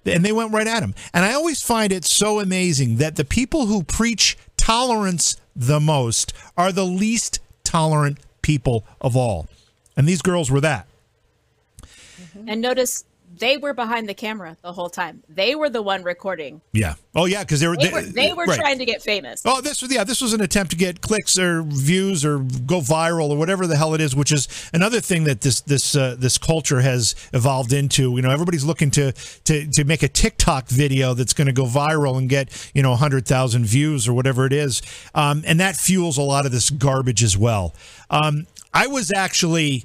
And they went right at him. And I always find it so amazing that the people who preach tolerance the most are the least tolerant people of all. And these girls were that. And notice they were behind the camera the whole time. They were the one recording. Yeah. Oh, yeah, because they were They were, they were right. trying to get famous. Oh, this was yeah. This was an attempt to get clicks or views or go viral or whatever the hell it is, which is another thing that this this uh, this culture has evolved into. You know, everybody's looking to to to make a TikTok video that's going to go viral and get you know hundred thousand views or whatever it is, um, and that fuels a lot of this garbage as well. Um, I was actually.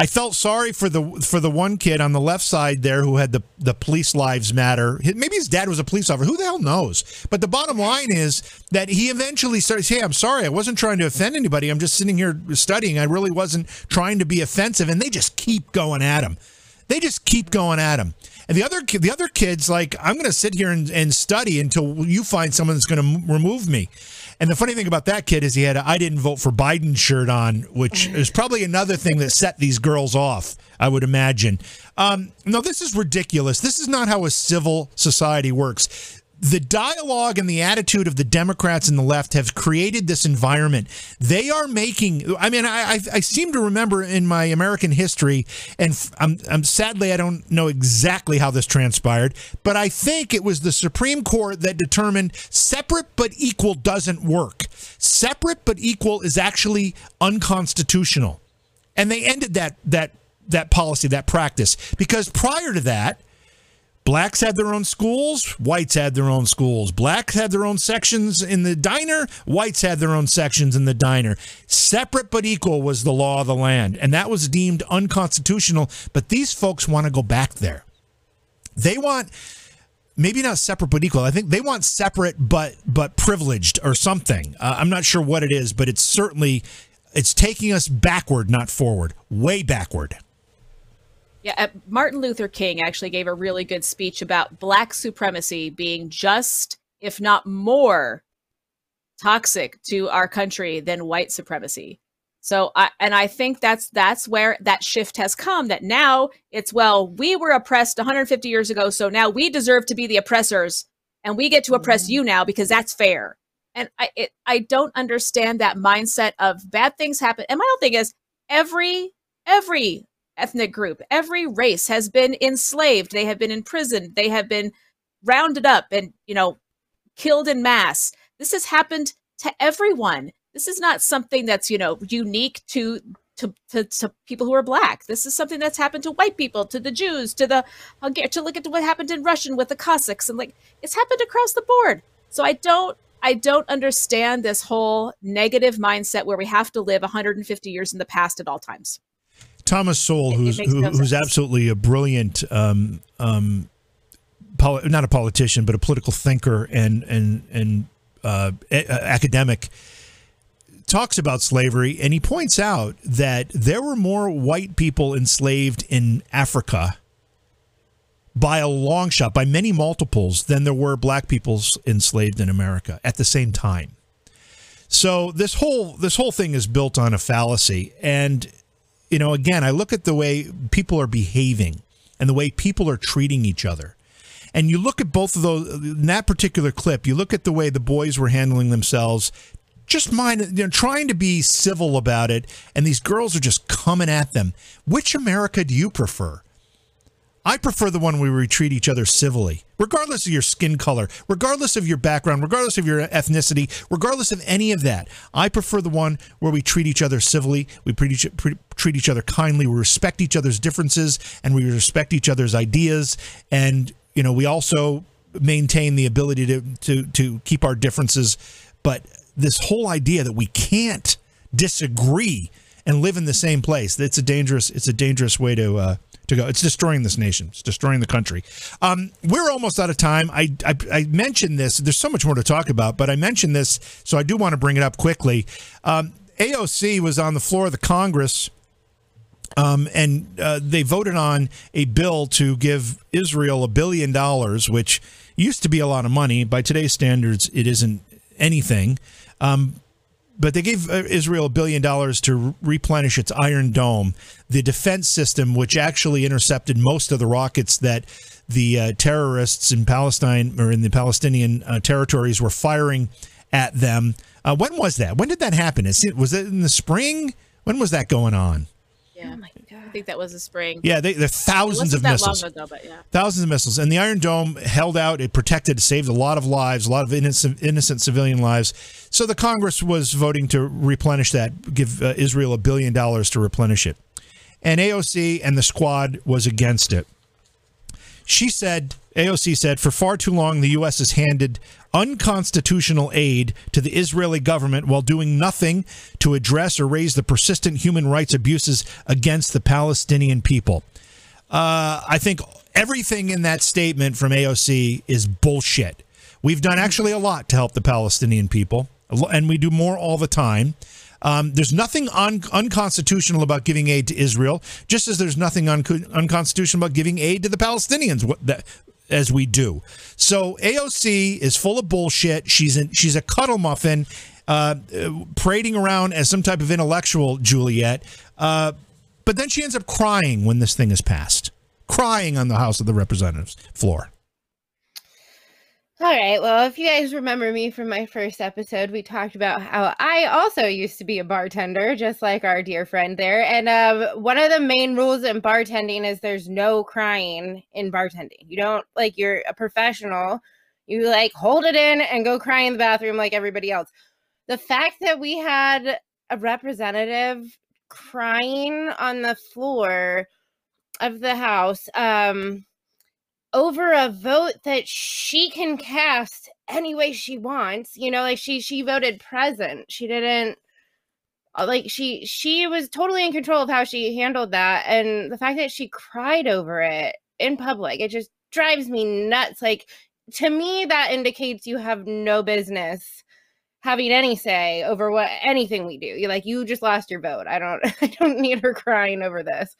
I felt sorry for the for the one kid on the left side there who had the the police lives matter. Maybe his dad was a police officer. Who the hell knows? But the bottom line is that he eventually starts. Hey, I'm sorry. I wasn't trying to offend anybody. I'm just sitting here studying. I really wasn't trying to be offensive. And they just keep going at him. They just keep going at him. And the other the other kids, like I'm going to sit here and, and study until you find someone that's going to remove me. And the funny thing about that kid is he had a I didn't vote for Biden shirt on, which is probably another thing that set these girls off, I would imagine. Um, no, this is ridiculous. This is not how a civil society works. The dialogue and the attitude of the Democrats and the left have created this environment. They are making. I mean, I, I, I seem to remember in my American history, and I'm, I'm sadly I don't know exactly how this transpired, but I think it was the Supreme Court that determined separate but equal doesn't work. Separate but equal is actually unconstitutional, and they ended that that that policy, that practice, because prior to that Blacks had their own schools, whites had their own schools. Blacks had their own sections in the diner, whites had their own sections in the diner. Separate but equal was the law of the land, and that was deemed unconstitutional. But these folks want to go back there. They want maybe not separate but equal. I think they want separate but but privileged or something. Uh, I'm not sure what it is, but it's certainly it's taking us backward, not forward, way backward. Yeah, uh, Martin Luther King actually gave a really good speech about black supremacy being just, if not more, toxic to our country than white supremacy. So I and I think that's that's where that shift has come that now it's well we were oppressed 150 years ago so now we deserve to be the oppressors and we get to oppress Mm-hmm. you now because that's fair. And I it, I don't understand that mindset of bad things happen. And my whole thing is every every ethnic group, every race has been enslaved. They have been imprisoned. They have been rounded up and, you know, killed in mass. This has happened to everyone. This is not something that's, you know, unique to to, to, to people who are black. This is something that's happened to white people, to the Jews, to the to look at what happened in Russian with the Cossacks, and like it's happened across the board. So I don't I don't understand this whole negative mindset where we have to live 150 years in the past at all times. Thomas Sowell, who's who, no who's absolutely a brilliant, um, um, not a politician, but a political thinker and and and uh, academic, talks about slavery, and he points out that there were more white people enslaved in Africa by a long shot, by many multiples, than there were black people enslaved in America at the same time. So this whole this whole thing is built on a fallacy, and you know, again, I look at the way people are behaving and the way people are treating each other. And you look at both of those in that particular clip, you look at the way the boys were handling themselves, just mind you know, trying to be civil about it, and these girls are just coming at them. Which America do you prefer? I prefer the one where we treat each other civilly, regardless of your skin color, regardless of your background, regardless of your ethnicity, regardless of any of that. I prefer the one where we treat each other civilly, we treat each, other kindly, we respect each other's differences, and we respect each other's ideas. And, you know, we also maintain the ability to, to, to keep our differences. But this whole idea that we can't disagree and live in the same place, it's a dangerous, it's a dangerous way to, uh, to go. It's destroying this nation. It's destroying the country. Um, we're almost out of time. I, I I mentioned this. There's so much more to talk about, but I mentioned this, so I do want to bring it up quickly. Um, AOC was on the floor of the Congress. Um, and uh, they voted on a bill to give Israel a billion dollars, which used to be a lot of money. By today's standards, it isn't anything. Um, but they gave uh, Israel a billion dollars to replenish its Iron Dome, the defense system, which actually intercepted most of the rockets that the uh, terrorists in Palestine or in the Palestinian uh, territories were firing at them. Uh, when was that? When did that happen? Is it, was it in the spring? When was that going on? Yeah, I think that was the spring. Yeah, they, there are It thousands wasn't of that missiles. long ago, but yeah. Thousands of missiles, and the Iron Dome held out. It protected, saved a lot of lives, a lot of innocent, innocent civilian lives. So the Congress was voting to replenish that, give uh, Israel a billion dollars to replenish it, and AOC and the squad was against it. She said, AOC said, for far too long, the U.S. has handed unconstitutional aid to the Israeli government while doing nothing to address or raise the persistent human rights abuses against the Palestinian people. Uh, I think everything in that statement from AOC is bullshit. We've done actually a lot to help the Palestinian people, and we do more all the time. Um, there's nothing un- unconstitutional about giving aid to Israel, just as there's nothing un- unconstitutional about giving aid to the Palestinians. What that, as we do. So AOC is full of bullshit. She's in, she's a cuddle muffin, uh, uh, parading around as some type of intellectual Juliet. Uh, but then she ends up crying when this thing is passed, crying on the House of the Representatives floor. All right. Well, if you guys remember me from my first episode, we talked about how I also used to be a bartender, just like our dear friend there. And uh, one of the main rules in bartending is there's no crying in bartending. You don't like you're a professional. You like hold it in and go cry in the bathroom like everybody else. The fact that we had a representative crying on the floor of the house, um, over a vote that she can cast any way she wants. You know, like she she voted present. She didn't uh, like she she was totally in control of how she handled that and the fact that she cried over it in public it just drives me nuts like to me that indicates you have no business having any say over what anything we do you like you just lost your vote i don't i don't need her crying over this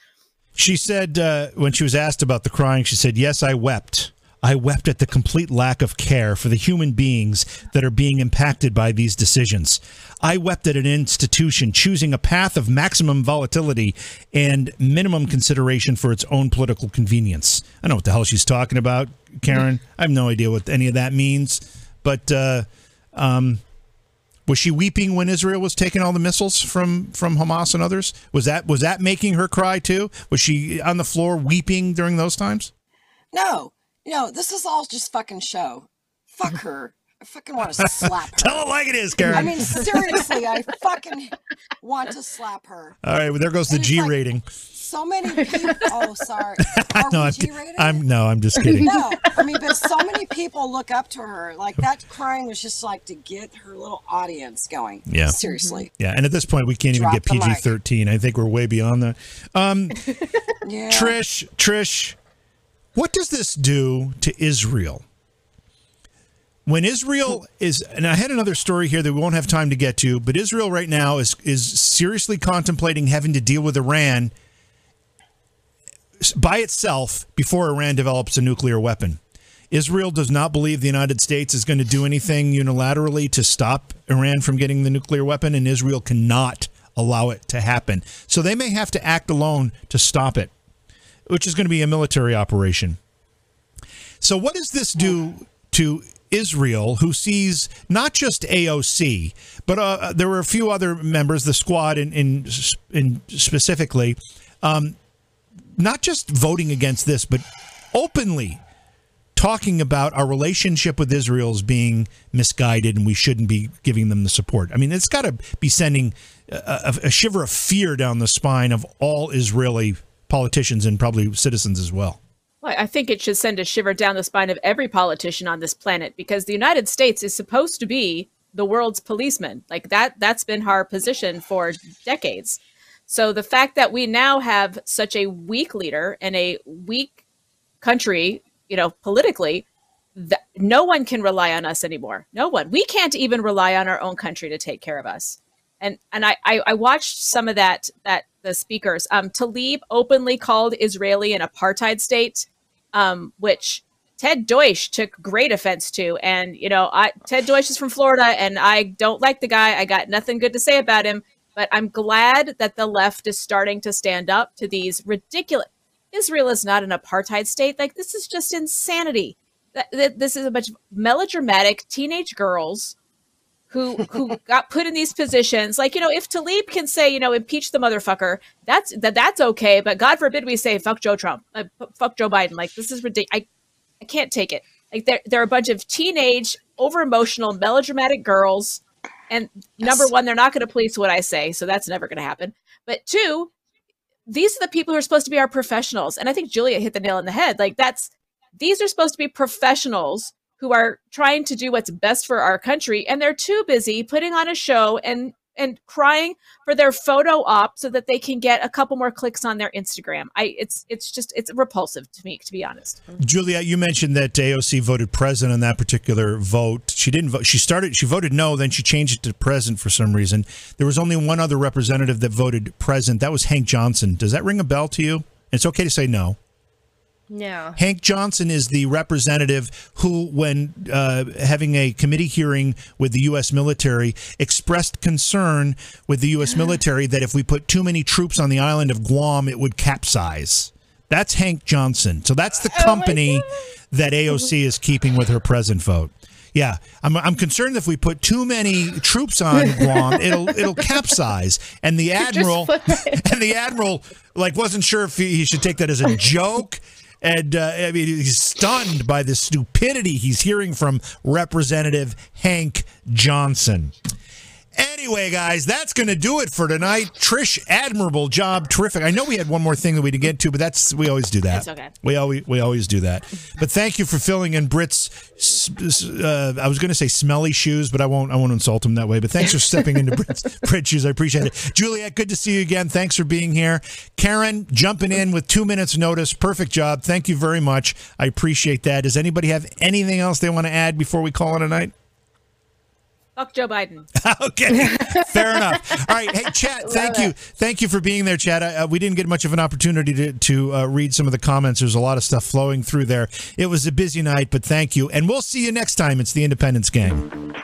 She said uh, when she was asked about the crying, she said, Yes, I wept. I wept at the complete lack of care for the human beings that are being impacted by these decisions. I wept at an institution choosing a path of maximum volatility and minimum consideration for its own political convenience. I know what the hell she's talking about, Karen. I have no idea what any of that means. But uh, um, was she weeping when Israel was taking all the missiles from from Hamas and others? Was that was that making her cry too? Was she on the floor weeping during those times? No, no, this is all just fucking show. Fuck her. I fucking want to slap her. Tell it like it is, Karen. I mean, seriously, I fucking want to slap her. all right, well there goes the And G like- rating. So many people. Oh, sorry. Are no, I'm, I'm no, I'm just kidding. No, I mean, but so many people look up to her. Like that crying was just like to get her little audience going. Yeah. Seriously. Yeah, and at this point we can't even get. PG thirteen. I think we're way beyond that. Um, Yeah. Trish, Trish, what does this do to Israel? When Israel is, and I had another story here that we won't have time to get to, but Israel right now is is seriously contemplating having to deal with Iran by itself before Iran develops a nuclear weapon. Israel does not believe the United States is going to do anything unilaterally to stop Iran from getting the nuclear weapon, and Israel cannot allow it to happen. So they may have to act alone to stop it, which is going to be a military operation. So, what does this do to Israel, who sees not just AOC, but uh, there were a few other members, the squad in in, in specifically, um, not just voting against this, but openly talking about our relationship with Israel as being misguided and we shouldn't be giving them the support. I mean, it's got to be sending a, a, shiver of fear down the spine of all Israeli politicians and probably citizens as well. Well, I think it should send a shiver down the spine of every politician on this planet because the United States is supposed to be the world's policeman. Like that that's been our position for decades. So the fact that we now have such a weak leader and a weak country, you know, politically, no one can rely on us anymore. No one. We can't even rely on our own country to take care of us. And and I I, I watched some of that that the speakers. Um, Tlaib openly called Israeli an apartheid state, um, which Ted Deutch took great offense to. And you know, I Ted Deutch is from Florida, and I don't like the guy. I got nothing good to say about him. But I'm glad that the left is starting to stand up to these ridiculous. Israel is not an apartheid state. Like this is just insanity. This is a bunch of melodramatic teenage girls who who got put in these positions. Like you know, if Tlaib can say you know impeach the motherfucker, that's that that's okay. But God forbid we say fuck Joe Trump, uh, fuck Joe Biden. Like this is ridiculous. I I can't take it. Like they're they're a bunch of teenage, over emotional, melodramatic girls. And number one, they're not going to police what I say, so that's never going to happen. But two, these are the people who are supposed to be our professionals. And I think Julia hit the nail on the head. Like that's these are supposed to be professionals who are trying to do what's best for our country and they're too busy putting on a show and and crying for their photo op so that they can get a couple more clicks on their Instagram. I it's it's just it's repulsive to me to be honest. Juliet, you mentioned that AOC voted present on that particular vote. She didn't vote. She started. She voted no. Then she changed it to present for some reason. There was only one other representative that voted present. That was Hank Johnson. Does that ring a bell to you? It's okay to say no. No. Hank Johnson is the representative who, when uh, having a committee hearing with the U.S. military, expressed concern with the U.S. military that if we put too many troops on the island of Guam, it would capsize. That's Hank Johnson. So that's the company that AOC is keeping with her present vote. Yeah, I'm, I'm concerned if we put too many troops on Guam, it'll it'll capsize. And the admiral and the admiral like wasn't sure if he, he should take that as a joke. And uh, I mean, he's stunned by the stupidity he's hearing from Representative Hank Johnson. Anyway, guys, that's going to do it for tonight. Trish, admirable job, terrific. I know we had one more thing that we didn't get to, but that's we always do that. That's okay. We always we always do that. But thank you for filling in Britt's. s- s- Uh, I was going to say smelly shoes, but I won't. I won't insult him that way. But thanks for stepping into Britt's, Britt's shoes. I appreciate it. Juliet, good to see you again. Thanks for being here. Karen, jumping in with two minutes notice. Perfect job. Thank you very much. I appreciate that. Does anybody have anything else they want to add before we call it a night? Fuck Joe Biden. okay, fair enough. All right, hey Chad, thank you, thank you for being there, Chad. Uh, we didn't get much of an opportunity to to uh, read some of the comments. There's a lot of stuff flowing through there. It was a busy night, but thank you, and we'll see you next time. It's the Independence Gang.